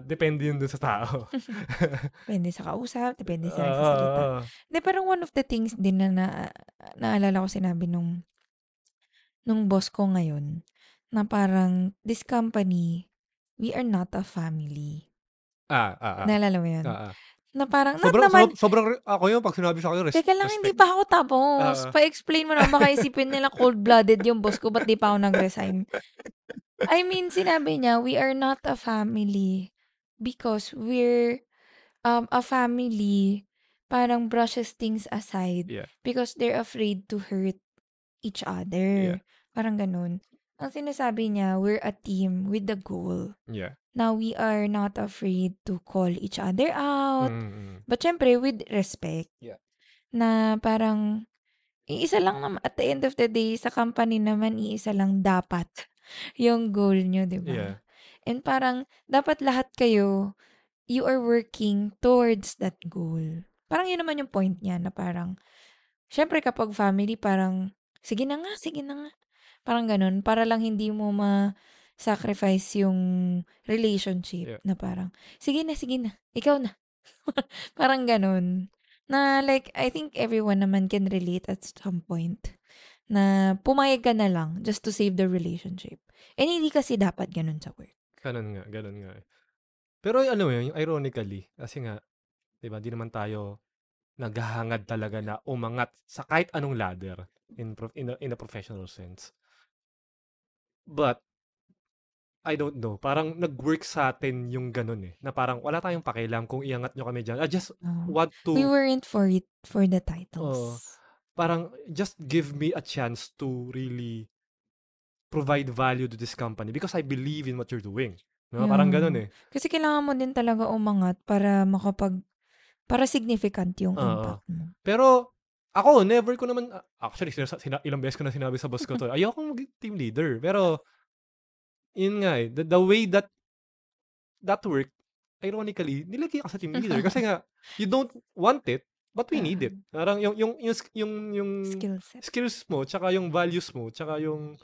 depende yun dun sa tao. <laughs> <laughs> Depende sa kausap, depende sa nagsasalita. oo. Hindi, parang one of the things din na, na naalala ko sinabi nung nung boss ko ngayon na parang this company, we are not a family. Ah, ah, ah. Naalala mo yun? Ah, ah. Na parang, not Sobrang, naman, sob- sobrang, re- ako yun, pag sinabi sa akin, res- teka lang, respect. hindi pa ako tapos. Ah. Pa-explain mo na, baka isipin nila cold-blooded yung boss ko, ba't di pa ako nag-resign? I mean, sinabi niya, we are not a family because we're um, a family parang brushes things aside Yeah. because they're afraid to hurt each other. Yeah. Parang ganun. Ang sinasabi niya, we're a team with the goal. Yeah. Now, we are not afraid to call each other out. Mm, mm. But syempre, with respect. Yeah. Na parang, iisa lang naman, at the end of the day, sa company naman, iisa lang dapat <laughs> yung goal nyo, di ba? Yeah. And parang, dapat lahat kayo, you are working towards that goal. Parang yun naman yung point niya, na parang, syempre kapag family, parang, sige na nga, sige na nga. Parang ganun, para lang hindi mo ma-sacrifice yung relationship Yeah. na parang, sige na, sige na, ikaw na. <laughs> parang ganun. Na like, I think everyone naman can relate at some point na pumayag ka na lang just to save the relationship. And hindi kasi dapat ganun sa work. Ganun nga, ganun nga. eh. Pero ano yun, yung ironically, kasi nga, di ba, di naman tayo naghahangad talaga na umangat sa kahit anong ladder in, pro- in, a, in a professional sense. But, I don't know, parang nag-work sa atin yung ganun eh, na parang wala tayong pakialam kung iangat nyo kami dyan. I just Oh. want to, We weren't for it, for the titles. parang just give me a chance to really provide value to this company because I believe in what you're doing. No? Parang Yeah. ganun eh. Kasi kailangan mo din talaga umangat para makapag, para significant yung Oo. impact mo. Pero, ako, never ko naman, actually, sina, sina- ilang beses ko na sinabi sa boss ko to, ayoko mag team leader. Pero, yun nga eh, the, the way that, that work, ironically, nilagay ka sa team leader. Kasi nga, you don't want it, but we need it. Parang yung, yung, yung, yung, yung Skill set. skills mo, tsaka yung values mo, tsaka yung,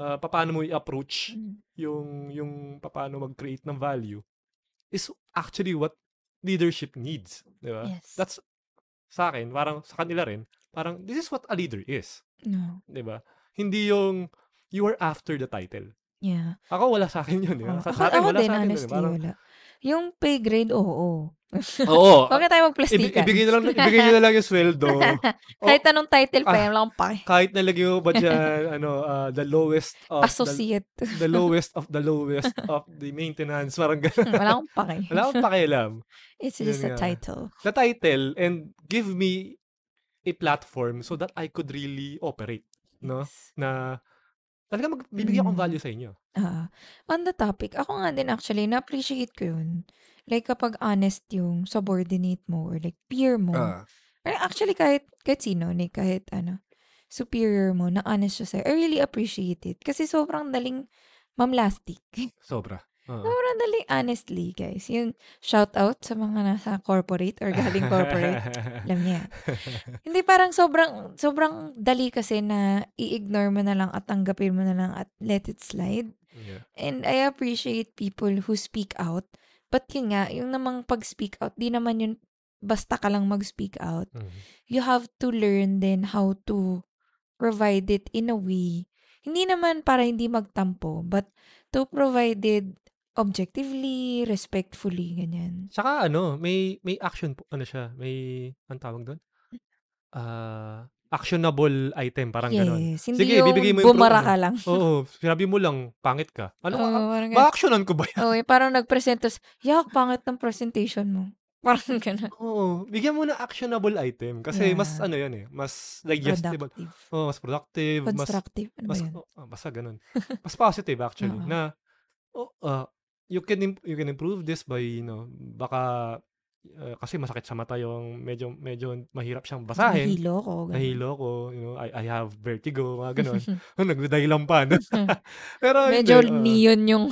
uh, paano mo i-approach Mm. yung, yung paano mag-create ng value, is actually what leadership needs. Di ba? Yes. That's, sa akin, parang sa kanila rin, parang this is what a leader is. No. 'di ba? Hindi yung you are after the title. Yeah. Ako wala sa akin yun. Eh. Oh, Sa, ako, sa akin, ako wala din, sa akin. yun, eh. honestly, Parang, wala. Yung pay grade, oo. oo. <laughs> Huwag na tayo magplastikan. ibigay na lang, ibigay nyo na lang yung sweldo. O, <laughs> Kahit anong title pa, Ah, yan lang pa. kahit nalagay mo ba dyan, <laughs> ano, uh, the lowest of the, Associate. the lowest of the lowest of the maintenance. Parang gano'n. Wala akong pake. Wala akong pakialam. It's Yun just a nga. title. The title and give me a platform so that I could really operate. No? Yes. Na talaga magbibigay akong Mm. value sa inyo. Ah, on the topic, ako nga din actually, na-appreciate ko yun. Like, kapag honest yung subordinate mo or like peer mo. Ah. Or actually, kahit, kahit sino, like, kahit ano. superior mo na honest siya sa'yo. I really appreciate it. Kasi sobrang daling mamlastik. Sobra. Oo. sobrang daling honestly, guys. Yung shout out sa mga nasa corporate or galing corporate. <laughs> Alam niya. Hindi parang sobrang sobrang dali kasi na i-ignore mo na lang at tanggapin mo na lang at let it slide. Yeah. And I appreciate people who speak out. But yun nga, yung namang pag-speak out, di naman yun basta ka lang mag-speak out. Mhm. You have to learn then how to provide it in a way. Hindi naman para hindi magtampo, but to provide it objectively, respectfully, ganyan. Tsaka ano, may may action po, ano siya, may ang tawag doon? Ah, actionable item, parang gano'n. Yes. Hindi Sige, yung bibigay mo yung bumara ano. ka lang. Oo, sinabi mo lang, pangit ka. Ano, Oo, oh, parang ganun. ma-actionan ko ba yan? Oo, yung parang nag-present, tas, yak, pangit ng presentation mo. <laughs> Parang gano'n. Oo, bigyan mo na actionable item. Kasi mas Yeah. ano yan eh, mas digestible. Productive. Oh, mas productive, mas Constructive. Ano ba mas oh, ah, basta ganun. Mas positive actually <laughs> Oo. na oh, ah, you can im- you can improve this by you know, baka ah, kasi masakit sa mata yung medyo medyo mahirap siyang basahin. Nahilo ko. ganun. Nahilo ko, you know, I, I have vertigo, mga ganun. <laughs> <laughs> Nagdahilan pa. No? <laughs> Pero Medyo hindi, oo. neon yung...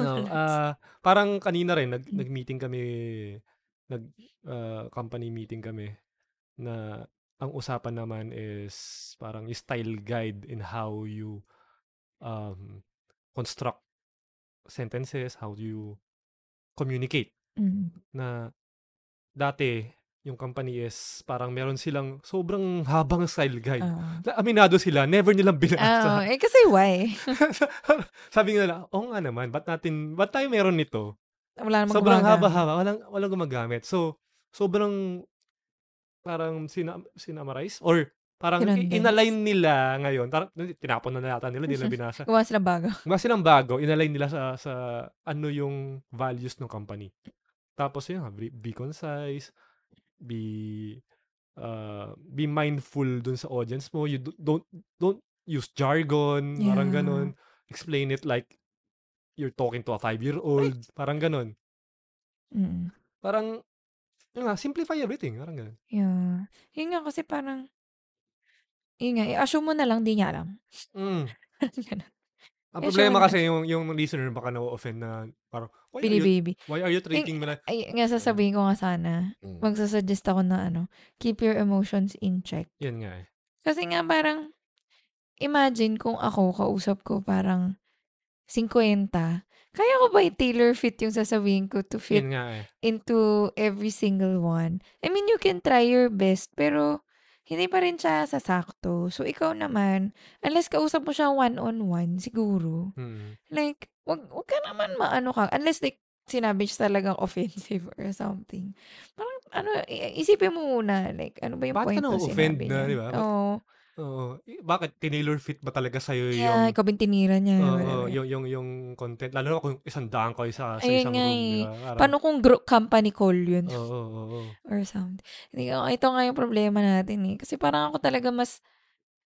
No, ah parang kanina rin nag nag-meeting kami nag ah, company meeting kami na ang usapan naman is parang style guide in how you um construct sentences, how you communicate Mm. na dati yung company is parang meron silang sobrang habang style guide. Na aminado sila, never nilang binasa. eh kasi why? <laughs> Sabi nila, oo nga naman, ba't natin, ba't tayo meron nito? Wala namang Sobrang haba-haba, walang, walang gumagamit. So, sobrang parang sina, sinamarize or parang Kinondense. inalign nila ngayon. Tar- tinapon na nata nila, hindi nila <laughs> binasa. Gumawa sila bago. Mas silang bago, inalign nila sa, sa ano yung values ng company. Tapos yun, be, be concise, be uh, be mindful dun sa audience mo. You do- don't don't use jargon, parang Yeah. ganon. Explain it like you're talking to a five-year-old, parang ganon. Mm. Parang, yun nga, simplify everything, parang ganon. Yeah. Yun nga kasi parang, yun nga, i-assume mo na lang, di niya alam. Mm. <laughs> Ganun. Ang problema kasi yung yung listener baka na-offend na parang why are you, baby. why are you treating me like Ay, nga sasabihin ko nga sana, Mm. magsasuggest ako na ano, keep your emotions in check. Yan nga eh. Kasi nga parang, imagine kung ako, kausap ko parang 50, kaya ko ba i-tailor fit yung sasabihin ko to fit Yan nga eh. into every single one? I mean, you can try your best, pero hindi pa rin siya sasakto. So, ikaw naman, unless kausap mo siya one-on-one, siguro, Mm. like, wag, wag ka naman maano ka. Unless, like, sinabi siya talagang <laughs> offensive or something. Parang, ano, i- isipin mo muna, like, ano ba yung Bakit ka point of na-offend sinabi na, niya? di ba? Ba't- Oo. Oo. I- Bakit tinilor fit ba talaga sa'yo Yeah, yung ikaw bintinira niya. Oo, whatever. yung yung yung content lalo na kung isang daan kayo sa, sa Ayun isang nga room, eh. Parang- Paano kung group company call yun? Oo, oo, oo. <laughs> or something. Ko, ito nga yung problema natin eh. Kasi parang ako talaga mas,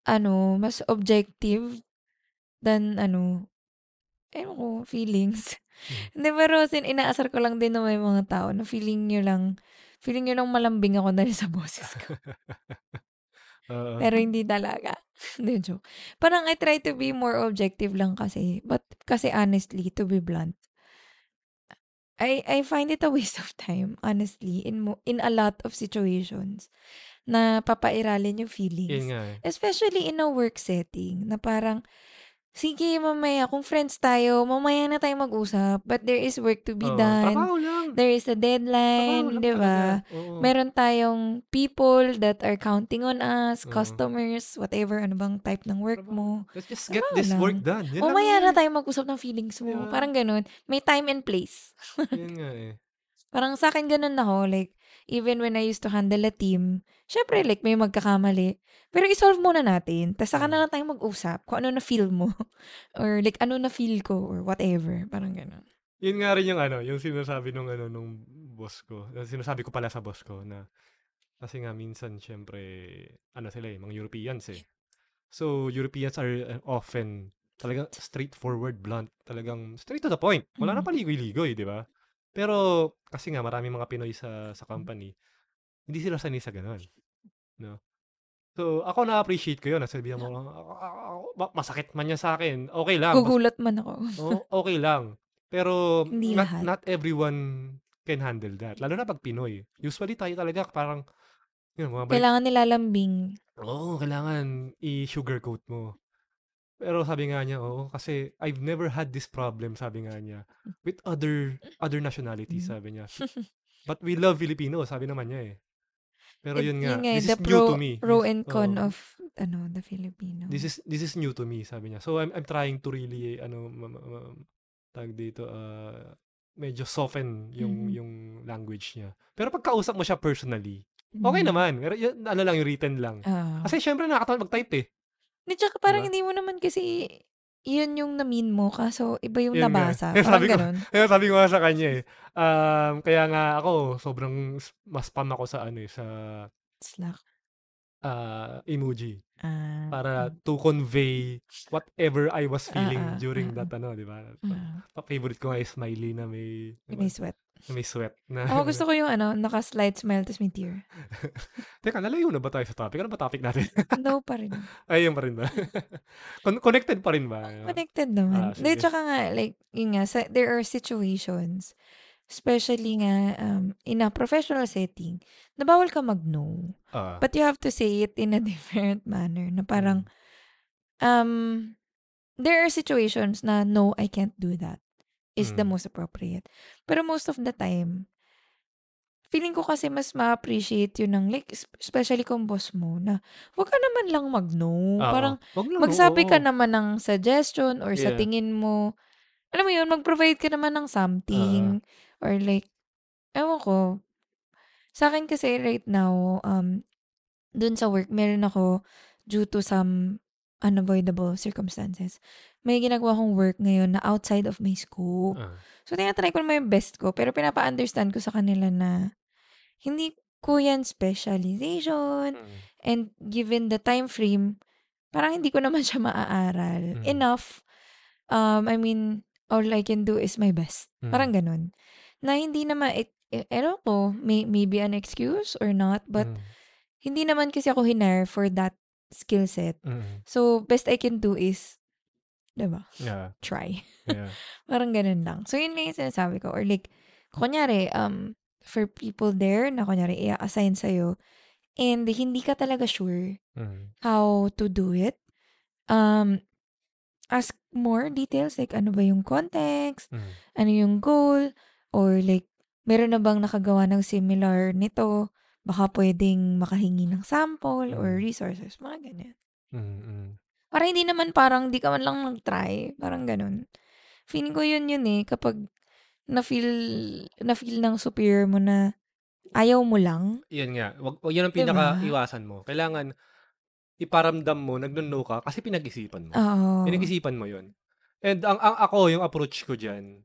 ano, mas objective than, ano, ewan ko, feelings. <laughs> Hindi, pero sin, inaasar ko lang din na may mga tao na feeling nyo lang, feeling nyo lang malambing ako dahil sa boses ko. <laughs> Pero hindi talaga. <laughs> Hindi, joke. Parang I try to be more objective lang kasi. But, kasi honestly, to be blunt, I I find it a waste of time, honestly, in mo, in a lot of situations na papairalin yung Yun feelings. nga eh. Especially in a work setting na parang, sige, mamaya, kung friends tayo, mamaya na tayo mag-usap, but there is work to be Oo, done. trabaho lang. There is a Trabaho deadline, lang di ba? talaga. Oo. Meron tayong people that are counting on us, Oo. customers, whatever, ano bang type ng work Trabaho. mo. Let's just get Trabaho this lang. work done. Yun lang Mamaya na eh. tayo mag-usap ng feelings mo. Yeah. Parang ganun. May time and place. Yun nga eh. <laughs> Parang sa akin ganun ako. Like, even when I used to handle a team, syempre, like, may magkakamali. Pero isolve muna natin. Tapos saka Mm. na lang tayo mag-usap kung ano na feel mo. <laughs> or like, ano na feel ko or whatever. Parang ganun. Yun nga rin yung ano, yung sinasabi nung ano nung boss ko. Sinasabi ko pala sa boss ko na kasi nga minsan syempre ano sila eh, mga Europeans eh. So Europeans are uh, often talagang straightforward, blunt, talagang straight to the point. Wala na Mhm. paligoy-ligoy, di ba? Pero kasi nga maraming mga Pinoy sa sa company, hindi sila sanay sa ganun. No? So, ako na-appreciate ko yun. Nasabihan mo, "Ah, ah, ah, ma- masakit man yan sa akin. Okay lang. Gugulat man ako. Oo, okay lang. Pero <laughs> Hindi not, lahat. not everyone can handle that. Lalo na pag Pinoy. Usually tayo talaga parang, yun, mga balik. Kailangan nilalambing. Oo, kailangan i-sugarcoat mo. Pero sabi nga niya, oo, kasi I've never had this problem, sabi nga niya, with other other nationalities, Mm. sabi niya. <laughs> But we love Filipino, sabi naman niya eh. Pero It- yun nga, eh, this is new pro, to me. pro and con oo. of ano the Filipino. This is this is new to me, sabi niya. So I'm I'm trying to really ano ma- ma- ma- tag dito uh, medyo soften yung Mhm. yung language niya. Pero pag kausap mo siya personally, okay Mhm. naman. Pero yun, ano lang yung written lang. Ah. Kasi syempre nakakatamad mag-type eh. Di, tsaka parang Diba? hindi mo naman kasi yun yung na-mean mo kaso iba yung Yun nga. nabasa. Kaya Parang sabi ko, ganun. kaya sabi ko nga sa kanya eh. Um, kaya nga ako sobrang s- mas spam ako sa ano eh sa Slack. Ah, emoji Ah. para to convey whatever I was feeling Ah, ah, during ah, that ano, di ba? ah. Pa- Favorite ko nga yung smiley na may may sweat. na may sweat na. Ako gusto ko <laughs> yung ano, naka-slide smile tapos may tear. Teka, nalayo na ba tayo sa topic? Ano ba topic natin? No pa rin. <laughs> Ay, yun pa rin ba? <laughs> Con- connected pa rin ba? Connected Ah, naman. Hindi, sige. tsaka nga, like, yun nga, sa, there are situations, especially nga, um, in a professional setting, na bawal ka mag-no. Ah, But you have to say it in a <laughs> different manner, na parang, mm, um, there are situations na, no, I can't do that, is the Mm. most appropriate. Pero most of the time, feeling ko kasi mas ma-appreciate yun ng, like, es- especially kung boss mo, na, wag ka naman lang mag-no. oo. Parang, Wag lang, magsabi ka oo. naman ng suggestion or sa Yeah. tingin mo, alam mo yun, mag-provide ka naman ng something. Or like, ewan ko, sa akin kasi right now, um, dun sa work, meron ako, due to some unavoidable circumstances, may ginagawa kong work ngayon na outside of my scope. Ah, So, tinatry ko naman yung best ko, pero pinapa-understand ko sa kanila na hindi ko yan specialization, mm, And given the time frame, parang hindi ko naman <laughs> siya maaaral. Mm. Enough. Um, I mean, all I can do is my best. Mm. Parang ganun. Na hindi naman, it, eh, ewan ko, may, maybe an excuse or not, but mm, hindi naman kasi ako hinire for that skill set. mm, So, best I can do is, diba, yeah, try. yeah. <laughs> Parang ganun lang. So, yun lang yung sinasabi ko. Or like, kunyari, um, for people there na kunyari, i-assign sa'yo, and hindi ka talaga sure Mm, how to do it, um, ask more details, like ano ba yung context, mm, ano yung goal, or like, meron na bang nakagawa ng similar nito, baka pwedeng makahingi ng sample or Mm. resources, mga ganyan. mm, mm. Para hindi naman parang di ka man lang nag-try. Parang ganun. Feeling ko yun yun eh. Kapag na-feel, na-feel ng superior mo na ayaw mo lang. Yun nga. Wag, yun ang pinaka-iwasan mo. Kailangan iparamdam mo, nagno-no ka, kasi pinag-isipan mo. Oo. Pinag-isipan mo yun. And ang, ang ako, yung approach ko dyan,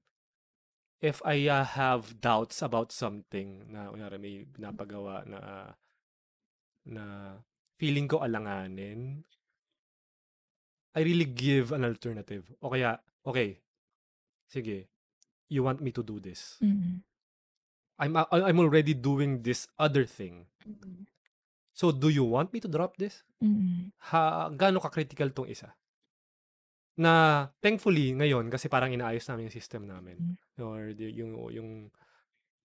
if I uh, have doubts about something na kunyari may pinapagawa na na feeling ko alanganin, I really give an alternative. O kaya, okay, sige, you want me to do this. Mm. I'm uh, I'm already doing this other thing. Mm. So, do you want me to drop this? Mm. ha, gaano ka-critical tong isa. Na, thankfully, ngayon, kasi parang inaayos namin yung system namin, Mm. Or the, yung, yung,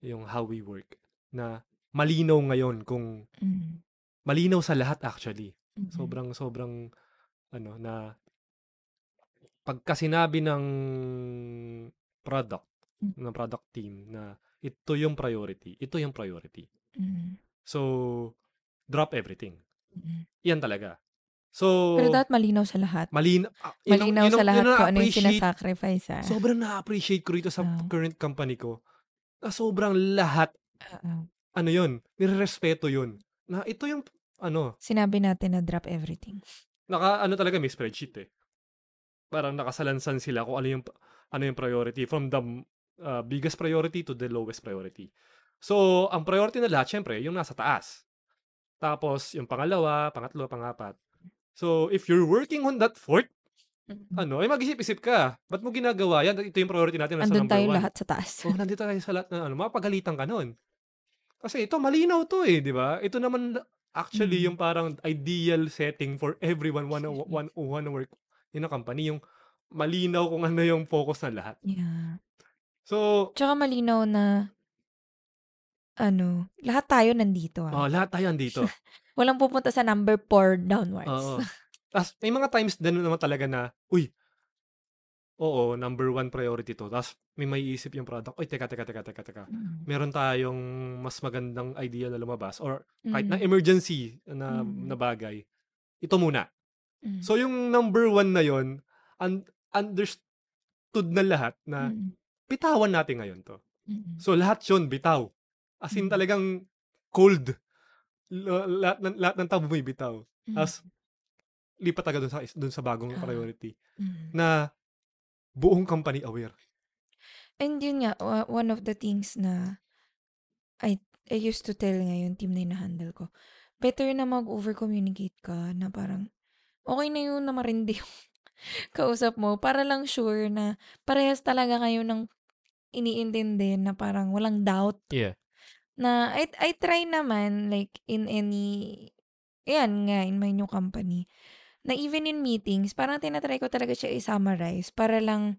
yung how we work, na malinaw ngayon kung, Mm. malinaw sa lahat actually. Mm. Sobrang, sobrang, ano, na, pagka sinabi ng product, Mm. ng product team, na ito yung priority, ito yung priority. Mm. So, drop everything. Mm. Yan talaga. So, Pero dapat malinaw sa lahat. Malina, yun ang- Malinaw yun sa lahat yun kung ano yung sinasacrifice ah. Sobrang na-appreciate ko rito sa Ah. current company ko. Na sobrang lahat, Oo. ano yun, nirespeto yun. Na ito yung, ano, Sinabi natin na drop everything. naka, ano talaga, may spreadsheet eh. Parang nakasalansan sila kung ano yung, ano yung priority. From the uh, biggest priority to the lowest priority. So, ang priority na lahat, syempre, yung nasa taas. Tapos, yung pangalawa, pangatlo, pangapat. So, if you're working on that fourth, ano, ay mag-isip-isip ka. Ba't mo ginagawa yan? Ito yung priority natin. Nasa Andun tayo one. lahat sa taas. Oh, nandito tayo sa lahat na ano, mapagalitan ka nun. Kasi ito, malinaw to eh, di ba? Ito naman, actually Mm. yung parang ideal setting for everyone wanna one wanna work in a company yung malinaw kung ano yung focus ng lahat. Yeah. So, Tsaka malinaw na ano, lahat tayo nandito, oh, ah. lahat tayo andito. <laughs> Walang pupunta sa number 4 downwards. Oo. <laughs> Tas may mga times din naman talaga na, uy, oo, number one priority to. Tapos may maiisip yung product, uy, teka, teka, teka, teka, teka. Mm. Meron tayong mas magandang idea na lumabas or kahit na Mm. emergency na, Mm. na bagay, ito muna. Mm. So yung number one na yon un- understood na lahat na Mm. bitawan natin ngayon to. Mm. So lahat yun bitaw. As in Mm. talagang cold. L- lahat, ng, lahat ng tabo may bitaw. Mm. Tapos lipat agad dun sa, dun sa bagong Ah. priority Mm. na buong company aware. And yun nga, one of the things na I, I used to tell ngayon, team na hinahandle ko, better na mag-over-communicate ka na parang, okay na yun na marindi <laughs> yung kausap mo para lang sure na parehas talaga kayo ng iniintindi na parang walang doubt Yeah. Na I, I try naman like in any yan nga in my new company na even in meetings parang tinatry ko talaga siya i-summarize para lang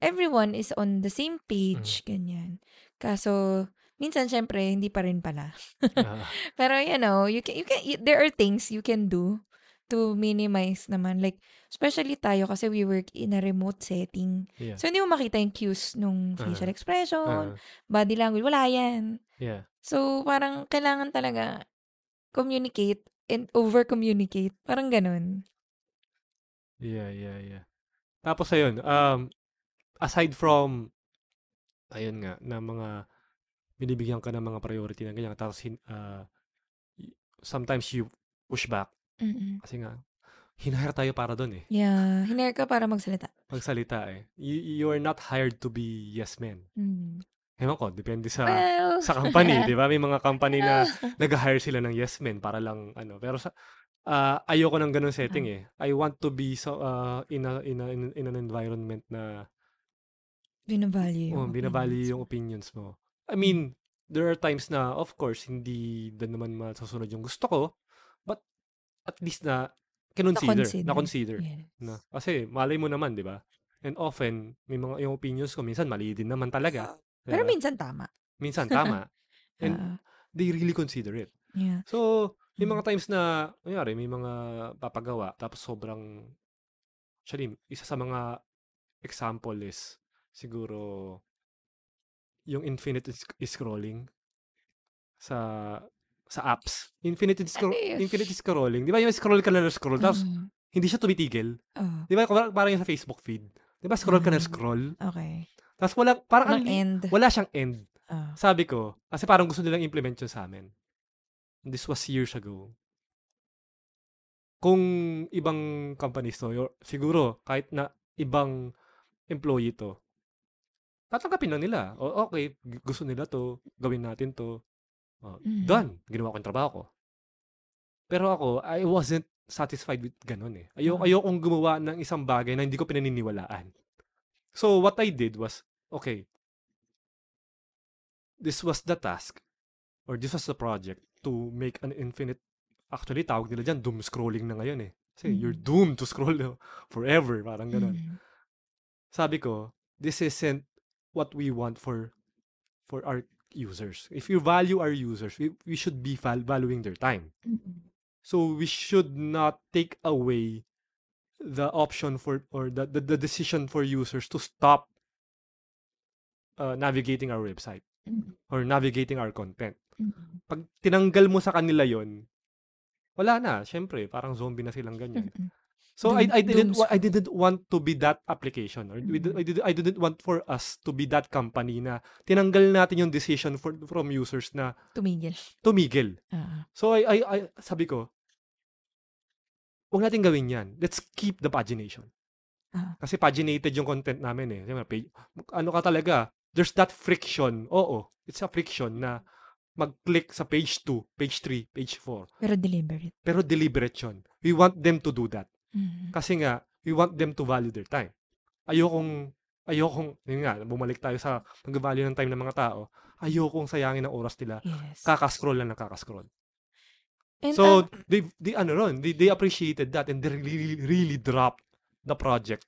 everyone is on the same page ganyan. Kaso minsan syempre hindi pa rin pala. Ah, <laughs> pero you know you can you can y- there are things you can do to minimize naman like especially tayo kasi we work in a remote setting yeah. so hindi mo makita yung cues nung facial Ah. expression Ah, body language wala yan yeah. So, parang kailangan talaga communicate and over-communicate. Parang ganun. Yeah, yeah, yeah. Tapos ayun, um, aside from, ayun nga, na mga, binibigyan ka ng mga priority na ganyan, tapos, uh, sometimes you push back, Mm-mm. kasi nga, hinahire tayo para doon eh. Yeah. Hinare ka para magsalita. Magsalita eh. You, you are not hired to be yes men. Mm. Ewan ko, depende sa, well, sa company, <laughs> di ba? May mga company na <laughs> nag-hire sila ng yes men para lang, ano, pero sa, ah, ayoko ng ganun setting eh. I want to be so, uh, in, a, in, a, in, an environment na, Binavalue Oh, yung binavalue opinions yung opinions mo. I mean, there are times na, of course, hindi din naman masusunod yung gusto ko, but at least na, kinonsider, Na-consider. na consider. Yes. Na, kasi, malay mo naman, di ba? And often, may mga, yung opinions ko, minsan mali din naman talaga. di Pero minsan tama. minsan, tama. <laughs> And Ah, they really consider it. yeah. So, may Mm. mga times na, kunyari, may mga papagawa, tapos sobrang, actually, isa sa mga example is, siguro, yung infinite sc- scrolling sa sa apps. Infinite, scro- Ano infinite scrolling. Di ba yung scroll ka na scroll, tapos Mm. hindi siya tumitigil. Oh, Di ba? Parang, parang yung sa Facebook feed. Di ba? Scroll ka na Ah. scroll. okay. Tapos wala, parang, ang end. wala siyang end. Oh. Sabi ko, kasi parang gusto nilang implement yun sa amin. This was years ago. Kung ibang companies to, siguro, kahit na ibang employee to, tatanggapin lang nila. O, okay, gu- gusto nila to, gawin natin to. O, Mhm. Done. Ginawa ko yung trabaho ko. Pero ako, I wasn't satisfied with ganun eh. Ayoko, Ah. ayokong gumawa ng isang bagay na hindi ko pinaniniwalaan. So, what I did was, okay, this was the task or this was the project to make an infinite actually tawag nila dyan doom scrolling na ngayon eh kasi you're doomed to scroll <laughs> forever parang ganun Mm. sabi ko this isn't what we want for for our users if you value our users we, we should be val- valuing their time Mm. so we should not take away the option for or the, the, the decision for users to stop uh, navigating our website Mm. or navigating our content. Mm. Pag tinanggal mo sa kanila yon wala na. Syempre, parang zombie na silang ganyan. Mm-mm. So I, Doom- I didn't I didn't want to be that application or Mm. I, did, I didn't want for us to be that company na tinanggal natin yung decision for, from users na Tumigil. tumigil. Ah. So I, I, I sabi ko, huwag natin gawin yan. Let's keep the pagination. Ah. Kasi paginated yung content namin eh. Ano ka talaga, there's that friction. Oo, it's a friction na mag-click sa page 2, page 3, page 4. Pero deliberate. Pero deliberate yun. We want them to do that. Mm. Kasi nga, we want them to value their time. Ayokong, ayokong, yun nga, bumalik tayo sa pag-value ng time ng mga tao. Ayokong sayangin ang oras nila. Yes. Kakascroll lang ng kakascroll. And So, ang they, they, ano ron, they, they appreciated that and they really, really dropped the project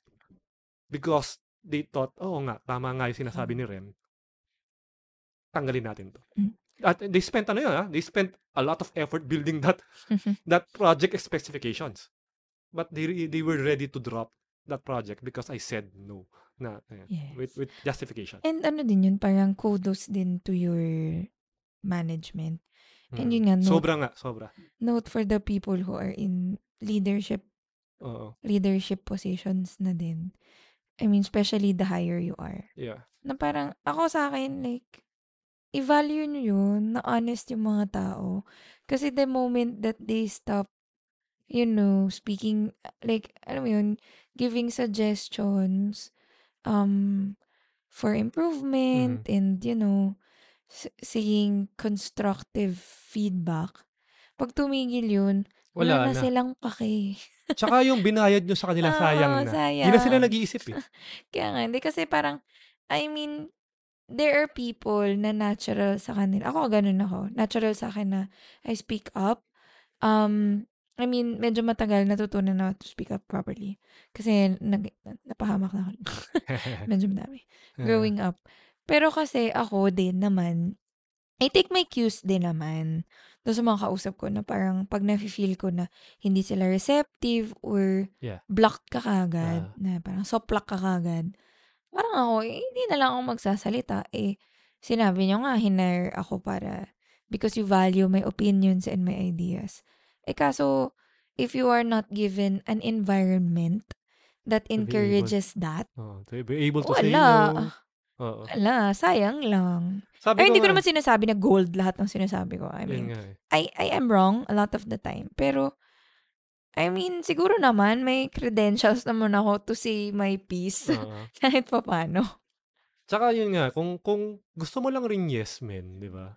because they thought, oo nga, tama nga yung sinasabi ni Rem. Tanggalin natin to. Mm. At they spent, ano yun, ah, they spent a lot of effort building that that project specifications. But they they were ready to drop that project because I said no na ayan, Yes. with with justification. And ano din yun, parang kudos din to your management. And Mm. yun nga, note, Sobra nga, sobra. note for the people who are in leadership Oo. leadership positions na din. I mean, especially the higher you are. Yeah. Na parang, ako sa akin, like, i-value nyo yun, na honest yung mga tao. Kasi the moment that they stop, you know, speaking, like, alam mo yun, giving suggestions, um, for improvement, Mhm. and, you know, s- seeing constructive feedback. Pag tumigil yun, wala, Wala na, na. silang pake. Tsaka yung binayad nyo sa kanila, Oo, sayang na. Hindi na sila sayang. nag-iisip eh. <laughs> Kaya nga, hindi kasi parang, I mean, there are people na natural sa kanila. Ako, ganun ako. Natural sa akin na I speak up. Um, I mean, medyo matagal natutunan na to speak up properly. Kasi nag, napahamak na ako. <laughs> medyo madami. <laughs> Growing up. Pero kasi ako din naman, I take my cues din naman. Doon sa mga kausap ko na parang pag nafe-feel ko na hindi sila receptive or Yeah. blocked ka kagad, Ah. na parang soplak ka kagad, parang ako, eh, hindi na lang ako magsasalita. Eh, sinabi nyo nga, hinire ako para, because you value my opinions and my ideas. Eh, kaso, if you are not given an environment that be able- encourages that, Oh, to be able to say wala. no. Oo. Wala, sayang lang. Sabi Ay, hindi ko naman sinasabi na gold lahat ng sinasabi ko. I mean, eh. I, I am wrong a lot of the time. Pero, I mean, siguro naman, may credentials naman ako to say my piece. Oo. <laughs> Kahit pa paano. Tsaka yun nga, kung kung gusto mo lang rin yes men, di ba?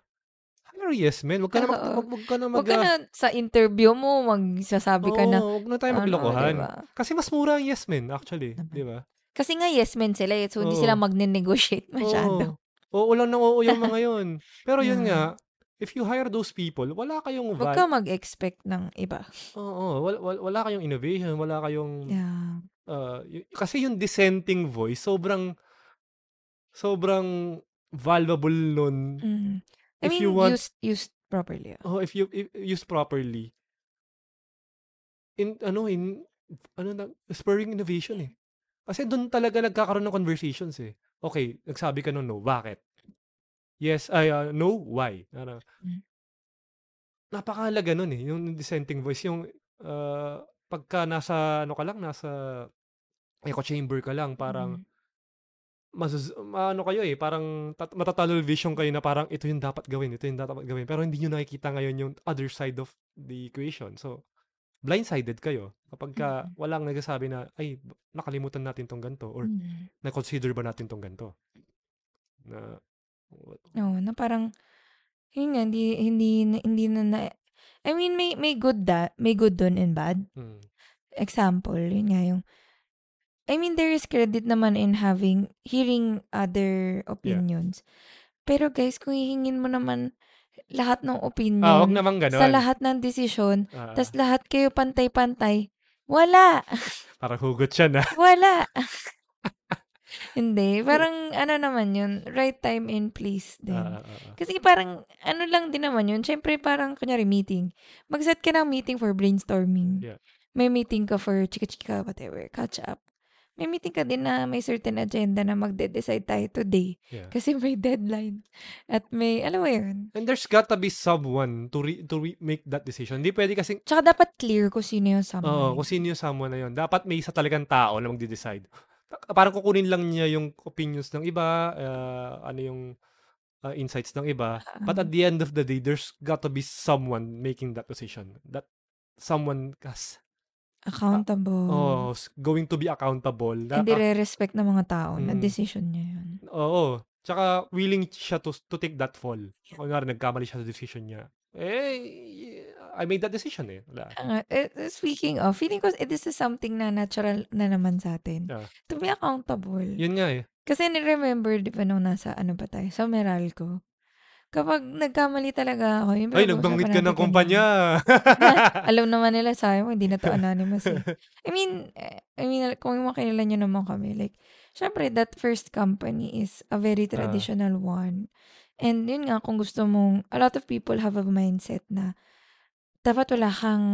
Hire yes men. Huwag ka na mag, wag, wag ka na mag, Huwag ka na sa interview mo, magsasabi ka na, Oo, huwag na tayo ano, maglokohan. diba? Kasi mas mura ang yes men, actually. Di ba? Kasi nga yes men sila eh, so hindi sila magne-negotiate masyado. Oo. Oo lang ng oo yung mga yun. Pero yun nga, <laughs> if you hire those people, wala kayong Huwag val- ka mag-expect ng iba. Oo, wala, wala, wala kayong innovation, wala kayong Yeah. uh, y- kasi yung dissenting voice sobrang sobrang valuable nun. Mm. I If mean, you want- used, used properly. ah. Oh, if you if used properly. In ano in ano na spurring innovation eh. Kasi doon talaga nagkakaroon ng conversations eh. Okay, nagsabi ka ng no, bakit? Yes, ay ah, no, why? Ano, Mm. napakahalaga nun eh, yung dissenting voice, yung ah, pagka nasa ano ka lang, nasa echo chamber ka lang, parang Mm. mas ano kayo eh, parang tat- matatalo vision kayo na parang ito yung dapat gawin, ito yung dapat gawin. Pero hindi nyo nakikita ngayon yung other side of the equation. So, blindsided kayo kapag ka Mm. walang nagsasabi na, ay, nakalimutan natin tong ganito or Mm. na-consider ba natin tong ganito? Na, Oo, na parang, yun nga, hindi, hindi, na- hindi na na, I mean, may, may good da, may good dun and bad. mm, Example, yun nga yung, I mean, there is credit naman in having, hearing other opinions. Pero guys, kung hihingin mo naman lahat ng opinion, ah, wag naman ganun. sa lahat ng desisyon, Ah, tas lahat kayo pantay-pantay, wala, <laughs> parang hugot siya na. wala. <laughs> Hindi, parang ano naman yun, right time and place din. Ah, ah, ah. Kasi parang, ano lang din naman yun. Siyempre, parang, kunyari, meeting. Mag-set ka ng meeting for brainstorming. Yeah. May meeting ka for chika-chika, whatever, catch up. May meeting ka din na may certain agenda na magde-decide tayo today. Yeah. Kasi may deadline. At may, alam mo yun. And there's gotta be someone to re- to re- make that decision. Hindi pwede kasing Tsaka dapat clear kung sino yung someone. Oo, kung sino yung someone na yun. Dapat may isa talagang tao na magde-decide. Parang kukunin lang niya yung opinions ng iba, uh, ano yung uh, insights ng iba. But Ah. at the end of the day, there's got to be someone making that decision. That someone has Accountable. oh, s- going to be accountable. Na, Hindi re-respect ng mga tao na Mm. decision niya yun. oo. Tsaka willing siya to, to take that fall. Kunwari, nagkamali siya sa decision niya. Eh, I made that decision eh. Wala. Uh, speaking of, feeling ko, eh, this is something na natural na naman sa atin. Yeah. To be accountable. Yun nga eh. Kasi ni-remember, di ba, nung nasa, ano ba tayo, sa Meralco. Kapag nagkamali talaga ako, yung Ay, nagbanggit ka ng kumpanya. <laughs> Alam naman nila sa mo, hindi na to anonymous eh. I mean, eh, I mean, kung makilala nyo naman kami, like, syempre, that first company is a very Ah. traditional one. And yun nga, kung gusto mong, a lot of people have a mindset na dapat wala kang,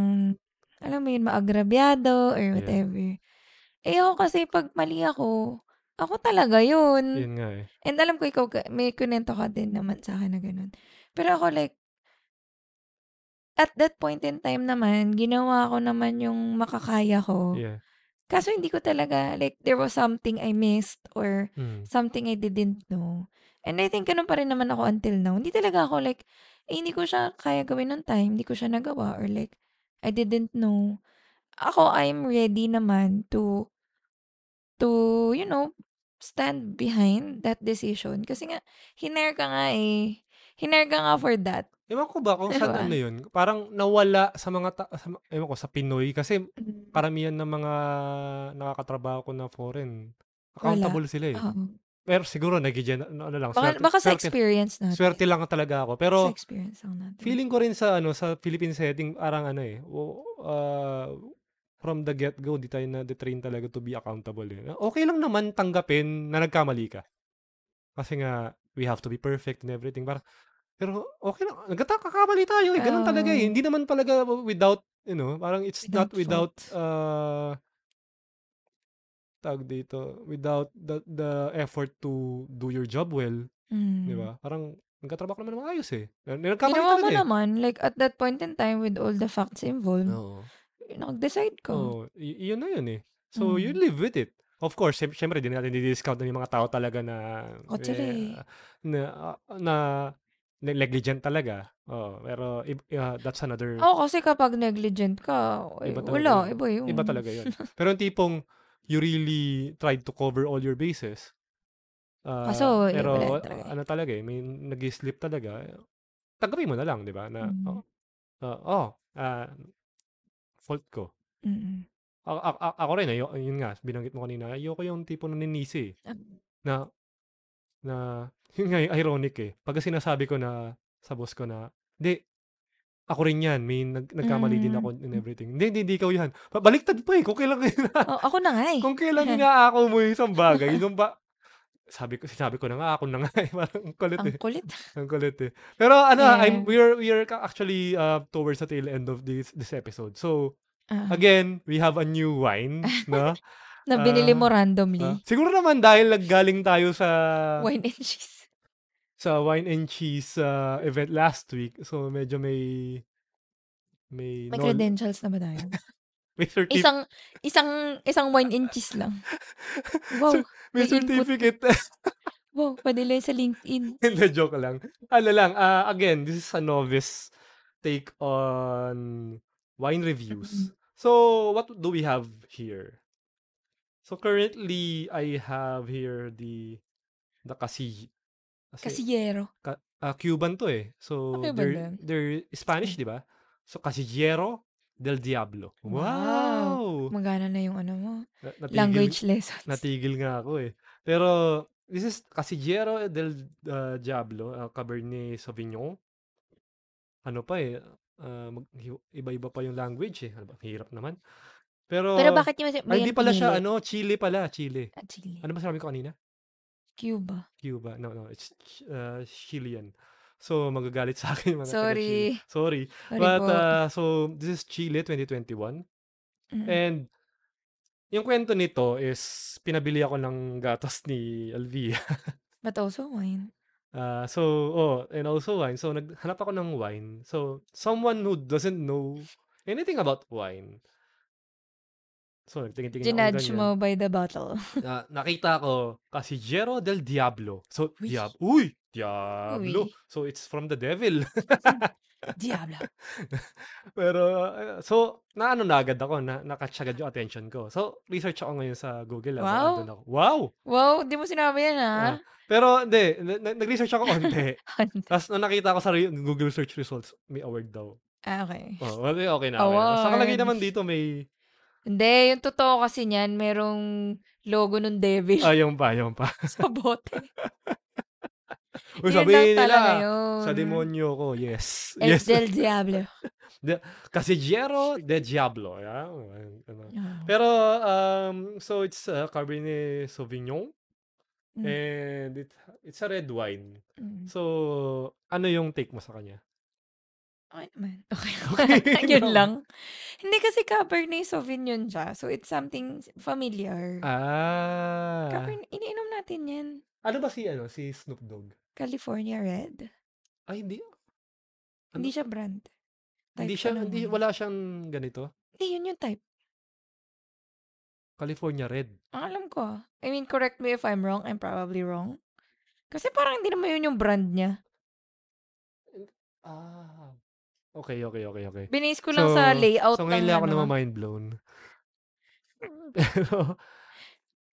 alam mo yun, maagrabyado or Yeah. whatever. Eh ako kasi, pag mali ako, ako talaga yun. Yun nga eh. And alam ko ikaw, ka- may kunento ka din naman sa akin na ganun. Pero ako like, at that point in time naman, ginawa ko naman yung makakaya ko. Yeah. Kaso hindi ko talaga, like, there was something I missed or Mm. something I didn't know. And I think ganun pa rin naman ako until now. Hindi talaga ako like, eh, hindi ko siya kaya gawin ng time, hindi ko siya nagawa or like, I didn't know. Ako, I'm ready naman to, to, you know, stand behind that decision. Kasi nga, hinare ka nga eh. Hinare ka nga for that. Ewan ko ba kung saan Diba? ano yun? Parang nawala sa mga, ta- sa, ewan ko, sa Pinoy. Kasi Mm. karamihan ng mga nakakatrabaho ko na foreign, accountable sila eh. Oo. Pero siguro, nagigyan, ano lang, Baka, swerte, baka sa experience natin. swerte lang talaga ako. sa Pero, experience lang natin. feeling ko rin sa, ano, sa Philippine setting, parang ano eh, uh, from the get-go, di tayo na-train talaga to be accountable eh. Okay lang naman tanggapin na nagkamali ka. Kasi nga, we have to be perfect and everything. Parang, pero okay lang, nagkakakamali tayo eh. Ganun talaga eh. Oo. Hindi naman talaga without, you know, parang it's not Without without, uh, tawag dito, without the, the effort to do your job well, Mm. di ba? Parang, nagkatrabaho ka naman ng maayos eh. Nagkamali Ginawa mo eh. naman, like, at that point in time, with all the facts involved, Oo. Nag-decide ka. Oo, y- yun na yun eh. So, you Mm. live with it. Of course, syem- syempre, di natin di-discount na yung mga tao talaga na, Kotsere. eh, na, ah, na, na negligent talaga. Oo, pero ah, that's another, Ako kasi kapag negligent ka, eh, Iba talaga wala, iba yun. iba talaga yun. Pero yung tipong, you really tried to cover all your bases. Ah, Kaso, eh, pero, wala talaga eh. ano talaga eh, may nag-slip talaga. Tanggapin mo na lang, di ba? Na, Mm. oh, ah, oh, ah, fault ko. Mm-mm. A- a- a- ako rin, ayo, yun nga, binanggit mo kanina, ayoko yung tipo na ninisi. eh. Na, na, yun nga, ironic eh. Pag sinasabi ko na, sa boss ko na, di, ako rin yan, may nag, nagkamali din Mm. ako in everything. Hindi, hindi, hindi ikaw yan. Baliktad pa eh, kung kailan, Oh, ako na nga eh. <laughs> kung kailan <laughs> inaako mo yung isang bagay, yung ba, sabi ko, sinabi ko na nga, ako na nga eh. <laughs> Parang ang kulit Ang eh. kulit. Ang kulit eh. Pero ano, Yeah. I'm, we're, we're actually uh, towards the tail end of this, this episode. So, Ah, Again, we have a new wine, <laughs> no? na binili mo ah, randomly. Ah, siguro naman dahil naggaling tayo sa Wine and cheese. sa wine and cheese uh, event last week. So medyo may may May knowl- credentials na ba tayo? May, certif- Isang, isang, isang wine and cheese lang. <laughs> Wow. may may input. certificate. Wow, padala sa LinkedIn. Hindi, joke lang. Ano lang, ah, again, this is a novice take on wine reviews. So, what do we have here? So, currently, I have here the the kasi Kasiyero. Ka- ah, Cuban to eh. So, ba they're, they're Spanish, di ba? So, Casillero del Diablo. Wow! Magana na yung ano mo. Na- natigil- Language lessons. Natigil nga ako eh. Pero, this is Casillero del uh, Diablo, uh, Cabernet Sauvignon. Ano pa eh, uh, mag- iba-iba pa yung language eh. Ano ba? Hirap naman. Pero, Pero bakit niyo ay, ba hindi pala siya, ano, Chile pala, Chile. Ah, Chile. Ano ba sabi ko kanina? Cuba. Cuba. No, no. It's uh, Chilean. So, magagalit <laughs> sa akin yung mga taga-Chile. Sorry. Sorry. Sorry But, po. uh, so, this is Chile 2021. Mm. And, yung kwento nito is, pinabili ako ng gatas ni Alvia. <laughs> But also wine. Uh, so, oh, and also wine. So, naghanap ako ng wine. So, someone who doesn't know anything about wine. So, nagtingin-tingin ako Ginudge mo by the bottle. <laughs> Na, nakita ko, Casillero del Diablo. So, Uy. diab uy, Diablo. Uy. So, it's from the devil. <laughs> Diablo. <laughs> Pero, uh, so, naano na agad ako, na, nakatch agad yung attention ko. So, research ako ngayon sa Google. ah, Wow. ako. Wow! Wow, di mo sinabi yan Ah, ha? pero, hindi, na- na- nag-research ako konti. Tapos, nung nakita ko sa Google search results, may award daw. ah, okay. Oh, well, eh, okay na. Okay na. Sa kalagay naman dito, may, Hindi, yung totoo kasi niyan, merong logo ng devil ah, yung pa, yung pa. <laughs> sa bote. <laughs> Uy, sabihin nila, yun. sa demonyo ko, yes. El yes. del <laughs> Diablo. Casillero de Diablo. Yeah? Ano. Oh. Pero, um, so it's uh, Cabernet Sauvignon. Mm. And it, it's a red wine. Mm. So, ano yung take mo sa kanya? Okay naman. <laughs> Okay. Okay <laughs> Yun lang. lang. Hindi kasi Cabernet Sauvignon siya. So, it's something familiar. Ah. Cabernet, iniinom natin yan. Ano ba si, ano, si Snoop Dogg? California Red. Ay, hindi. Hindi siya brand. Hindi Type siya, ko lang hindi, yun. wala siyang ganito. Hindi, yun yung type. California Red. Ang alam ko. I mean, correct me if I'm wrong. I'm probably wrong. Kasi parang hindi naman yun yung brand niya. Ah. Okay, okay, okay, okay. Binase ko lang sa layout So, ng ngayon lang ako ano. naman mind blown. <laughs> Pero,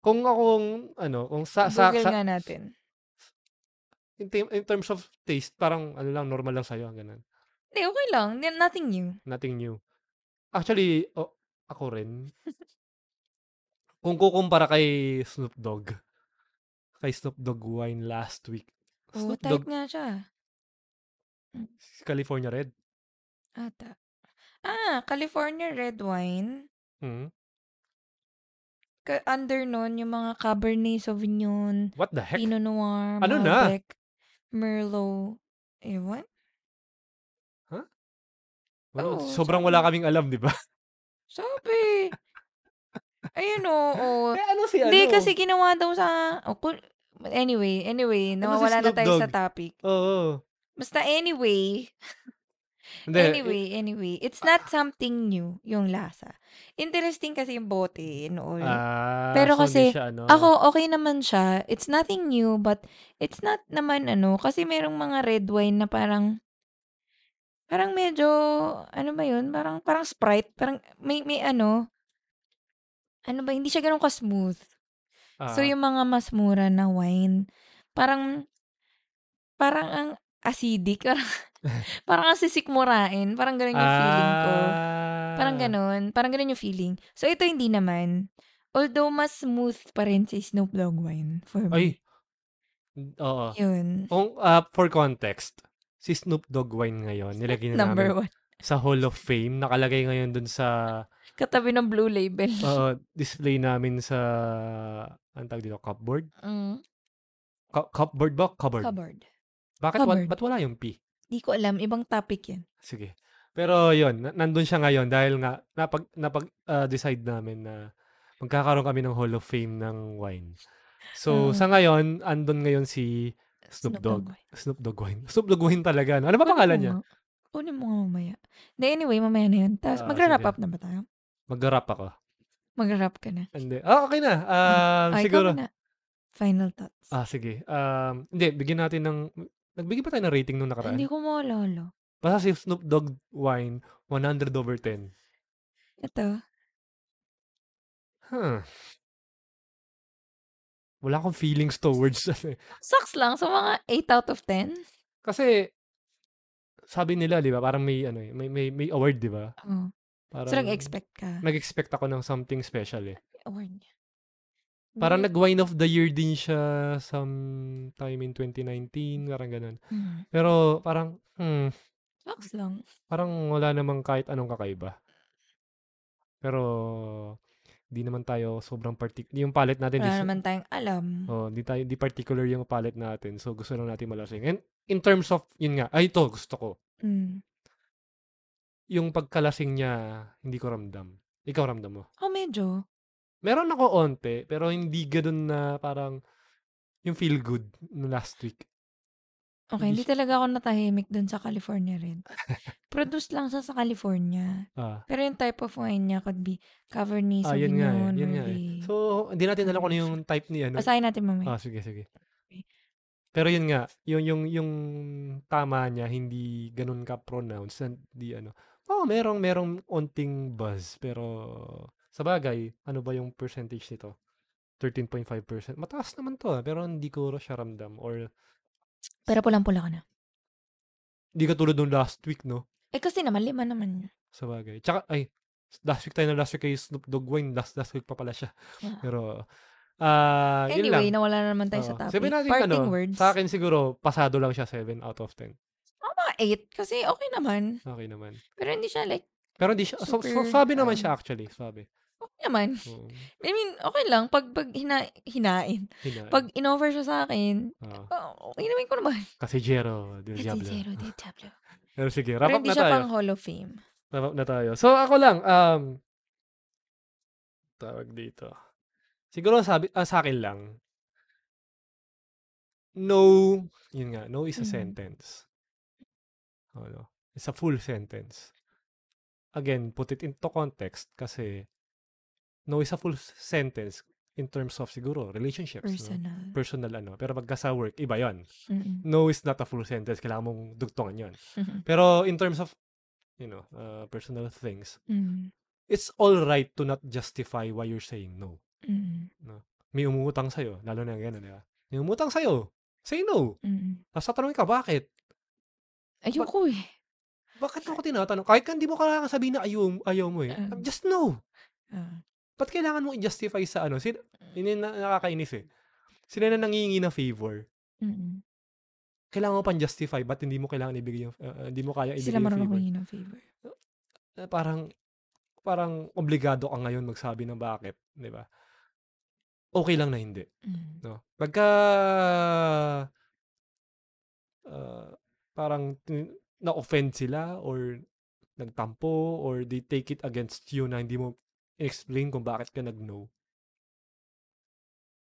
kung akong, ano, kung sa, sa, Google sa nga natin. in, in terms of taste, parang, ano lang, normal lang sa'yo, ganun. Hindi, okay lang. Nothing new. Nothing new. Actually, oh, ako rin. kung kukumpara kay Snoop Dogg, kay Snoop Dogg wine last week, Oo, Snoop type Dogg, nga siya. California Red. Ata. Ah, California Red Wine. Hmm. Ka- under nun, yung mga Cabernet Sauvignon, What the heck? Pinot Noir, Ano na? Malbec, Merlot. Ewan? Well, Oo, sobrang sabi- wala kaming alam, di ba? <laughs> Sabi. Ayun oo. eh, ano si ano? Hindi, kasi ginawa daw sa... Oh, kul- anyway, anyway, Ano si nawawala na Snoop tayo sa Dogg? topic. Oo. Basta anyway, <laughs> anyway, anyway, it's not something new, yung lasa. Interesting kasi yung bote and all. Ah, Pero so kasi, siya, ano, Ako, okay naman siya. It's nothing new, but it's not naman ano, kasi merong mga red wine na parang, parang medyo, ano ba yun? Parang, parang Sprite. Parang, may, may ano, ano ba, hindi siya ganun ka-smooth. So, ah, yung mga mas mura na wine, parang, parang ang acidic. <laughs> Parang, <laughs> parang ang sisikmurain. Parang ganun yung feeling ko. Parang ah, ganun. Parang ganun yung feeling. So, ito hindi naman. Although, mas smooth pa rin si Snoop Dogg wine for Ay, me. oo. Yun. Kung, ah, for context, si Snoop Dogg wine ngayon, nilagay na Number namin one. sa Hall of Fame. Nakalagay ngayon dun sa <laughs> Katabi ng blue label. uh, display namin sa, ang tawag dito, cupboard? Mm. Cu- cupboard ba? Cupboard. Cupboard. Bakit wa- Cupboard. ba't wala yung P? Di ko alam. Ibang topic yan. Sige. Pero yun, na- nandun siya ngayon dahil nga napag napag ah, decide namin na magkakaroon kami ng Hall of Fame ng wine. So Oo. sa ngayon, andun ngayon si Snoop Dogg. Snoop Dogg wine. <laughs> Snoop Dogg wine talaga. No? Ano ba pangalan niya? nga. Kunin mo nga mamaya. Hindi, anyway, mamaya na yun. Tapos, Ah, magra-wrap sige. up na ba tayo? Mag-rap ako. Mag-wrap ka na. Hindi. Ah, okay na. Um, Ay, siguro. ikaw na. Final thoughts. Ah, sige. Um, hindi, bigyan natin ng Nagbigay pa tayo ng rating nung nakaraan. Hindi ko maalala. Basta si Snoop Dogg wine 100 over 10. Ito. Huh. Wala akong feelings towards <laughs> ano eh. Sucks lang. So, mga 8 out of 10. Kasi sabi nila, 'di ba, parang may ano eh, may may, may award, 'di ba? Oh. Parang So, nag-expect ka. nag-expect ako ng something special eh. Award niya. Parang Hindi- nag-wine of the year din siya sometime in 2019, parang ganun. Hmm. Pero parang hmm, Sucks lang. parang wala namang kahit anong kakaiba. Pero di naman tayo sobrang particular. Yung palette natin Wala di, naman tayong alam. oh, di tayo di particular yung palette natin. So gusto lang natin malasing. And in terms of yun nga, ay ito gusto ko. Mm. Yung pagkalasing niya, hindi ko ramdam. Ikaw ramdam mo. Oh, medyo. Meron ako onte, pero hindi ganoon na parang yung feel good no last week. Okay, hindi talaga ako natahimik dun sa California Red. Produce lang siya sa California. Ah, Pero yung type of wine niya could be Cabernet ah yun nga eh. Yun nga eh. Merlot. So, hindi natin alam kung ano yung type ni ano. Basahin natin mamaya. Ah, sige, sige. Okay. Pero yun nga, yung yung yung tama niya hindi ganun ka pronounce hindi ano. Oh, merong merong onting buzz pero sa bagay, ano ba yung percentage nito? 13.5%. Mataas naman to, ah, pero hindi ko siya ramdam or Pero pulang-pula ka na. hindi ka tulad nung last week, no? Eh kasi naman, lima naman yun. Sa bagay. Tsaka, ay, last week tayo na last week kay Snoop Dogg Wine. Last, last week pa pala siya. Ah. Pero, Ah, yun lang. Anyway, nawala na naman tayo sa Oo. topic. Sabihin natin, Parting ano, words. sa akin siguro, pasado lang siya 7 out of 10. Oh, mga 8. Kasi okay naman. Okay naman. Pero hindi siya like, Pero hindi siya, so, so, Super, swabe naman um, siya actually, swabe. Naman. Oo. I mean, okay lang. Pag, pag hina, hinain. Hinain. Pag in-offer siya sa akin, Oo. oh, okay naman ko naman. <laughs> kasi Jero, Del Kasi Diablo. zero de <laughs> Diablo. Pero sige, Pero wrap up hindi na siya tayo. pang Hall of Fame. Wrap up na tayo. So, ako lang, um, tawag dito. Siguro sabi, ah, sa akin lang, no, yun nga, no is a Mhm. sentence. Ano, it's a full sentence. Again, put it into context kasi no is a full sentence in terms of siguro relationships. no? Personal. Personal ano. Pero pagka sa work, iba yon. Mm-mm. No is not a full sentence. Kailangan mong dugtungan yon. Mhm. Pero in terms of, you know, uh, personal things, Mm. it's all right to not justify why you're saying no. Mm. May umutang sa'yo, lalo na gano'n, di ba? May umutang sa'yo, say no. Mm. Tapos tatanungin ka, bakit? Ayoko eh. Bakit ako tinatanong? Kahit hindi mo kailangan sabihin na ayaw, ayaw mo eh. Um. Just no. Ah. Ba't kailangan mo i-justify sa ano? Sin yun yung na, nakakainis eh. Sila na nangingi ng favor. Mm-mm. Kailangan mo pang justify, ba't hindi mo kailangan ibigay yung, uh, hindi mo kaya ibigay Sila yung marunong favor? humingi ng favor. Eh, parang, parang obligado ka ngayon magsabi ng bakit, di ba? Okay lang na hindi. Mm. No? Pagka ah, parang na-offend sila or nagtampo or they take it against you na hindi mo explain kung bakit ka nag-no.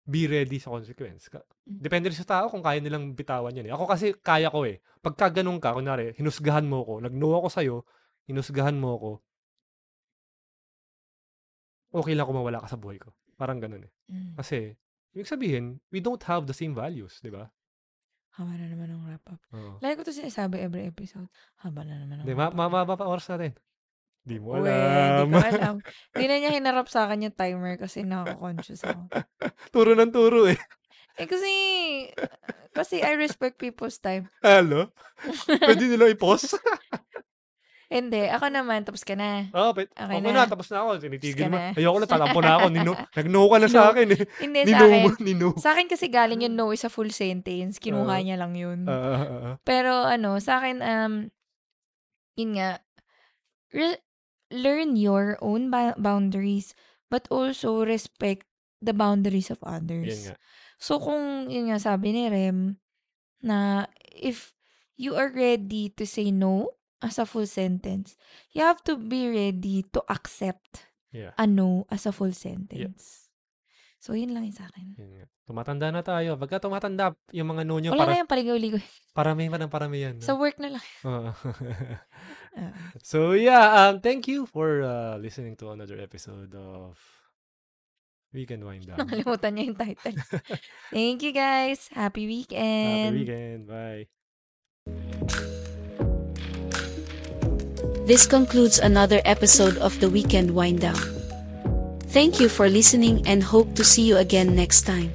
Be ready sa consequence. Ka- Mm. Depende rin sa tao kung kaya nilang bitawan yan. Eh. Ako kasi kaya ko eh. Pagka ganun ka, kunwari, hinusgahan mo ko, nag-no ako sa'yo, hinusgahan mo ko, okay lang kung mawala ka sa buhay ko. Parang ganun eh. Mm. Kasi, ibig sabihin, we don't have the same values, di ba? Haba na naman ang wrap-up. Oo. Lagi ko to sinasabi every episode. Haba na naman ang Di, ma- wrap-up. ma- mababa pa oras natin. Di mo Uwe, alam. di ko <laughs> alam. Di na niya hinarap sa akin yung timer kasi nakaka-conscious ako. <laughs> turo ng turo eh. Eh kasi, kasi I respect people's time. Hello? <laughs> Pwede nila i-pause? Hindi, ako naman, tapos ka na. Oo, oh, okay, Okay na. na. Tapos na ako. Tinitigil mo. na. Ayoko na, tatampo na ako. Nino, nag-no ka na sa akin eh. Hindi, sa Nino akin. mo, nino. Sa akin kasi galing yung no is a full sentence. Kinuha Oo. niya lang yun. Ah, ah, ah, ah. Pero ano, sa akin, um, yun nga, re- learn your own boundaries, but also respect the boundaries of others. nga. So, kung, yun nga, sabi ni Rem, na if you are ready to say no as a full sentence, you have to be ready to accept Yeah. a no as a full sentence. So, yun lang yung sa akin. Nga. Tumatanda na tayo. Pagka tumatanda, yung mga no nyo, Wala para, na yung paligaw-ligaw. parami man ang parami yan. no? Sa work na lang. <laughs> So yeah, um, thank you for uh, listening to another episode of Weekend Wind Down. <laughs> Nakalimutan niya yung title. <laughs> Thank you guys. Happy weekend. Happy weekend. Bye. This concludes another episode of the Weekend Wind Down. Thank you for listening and hope to see you again next time.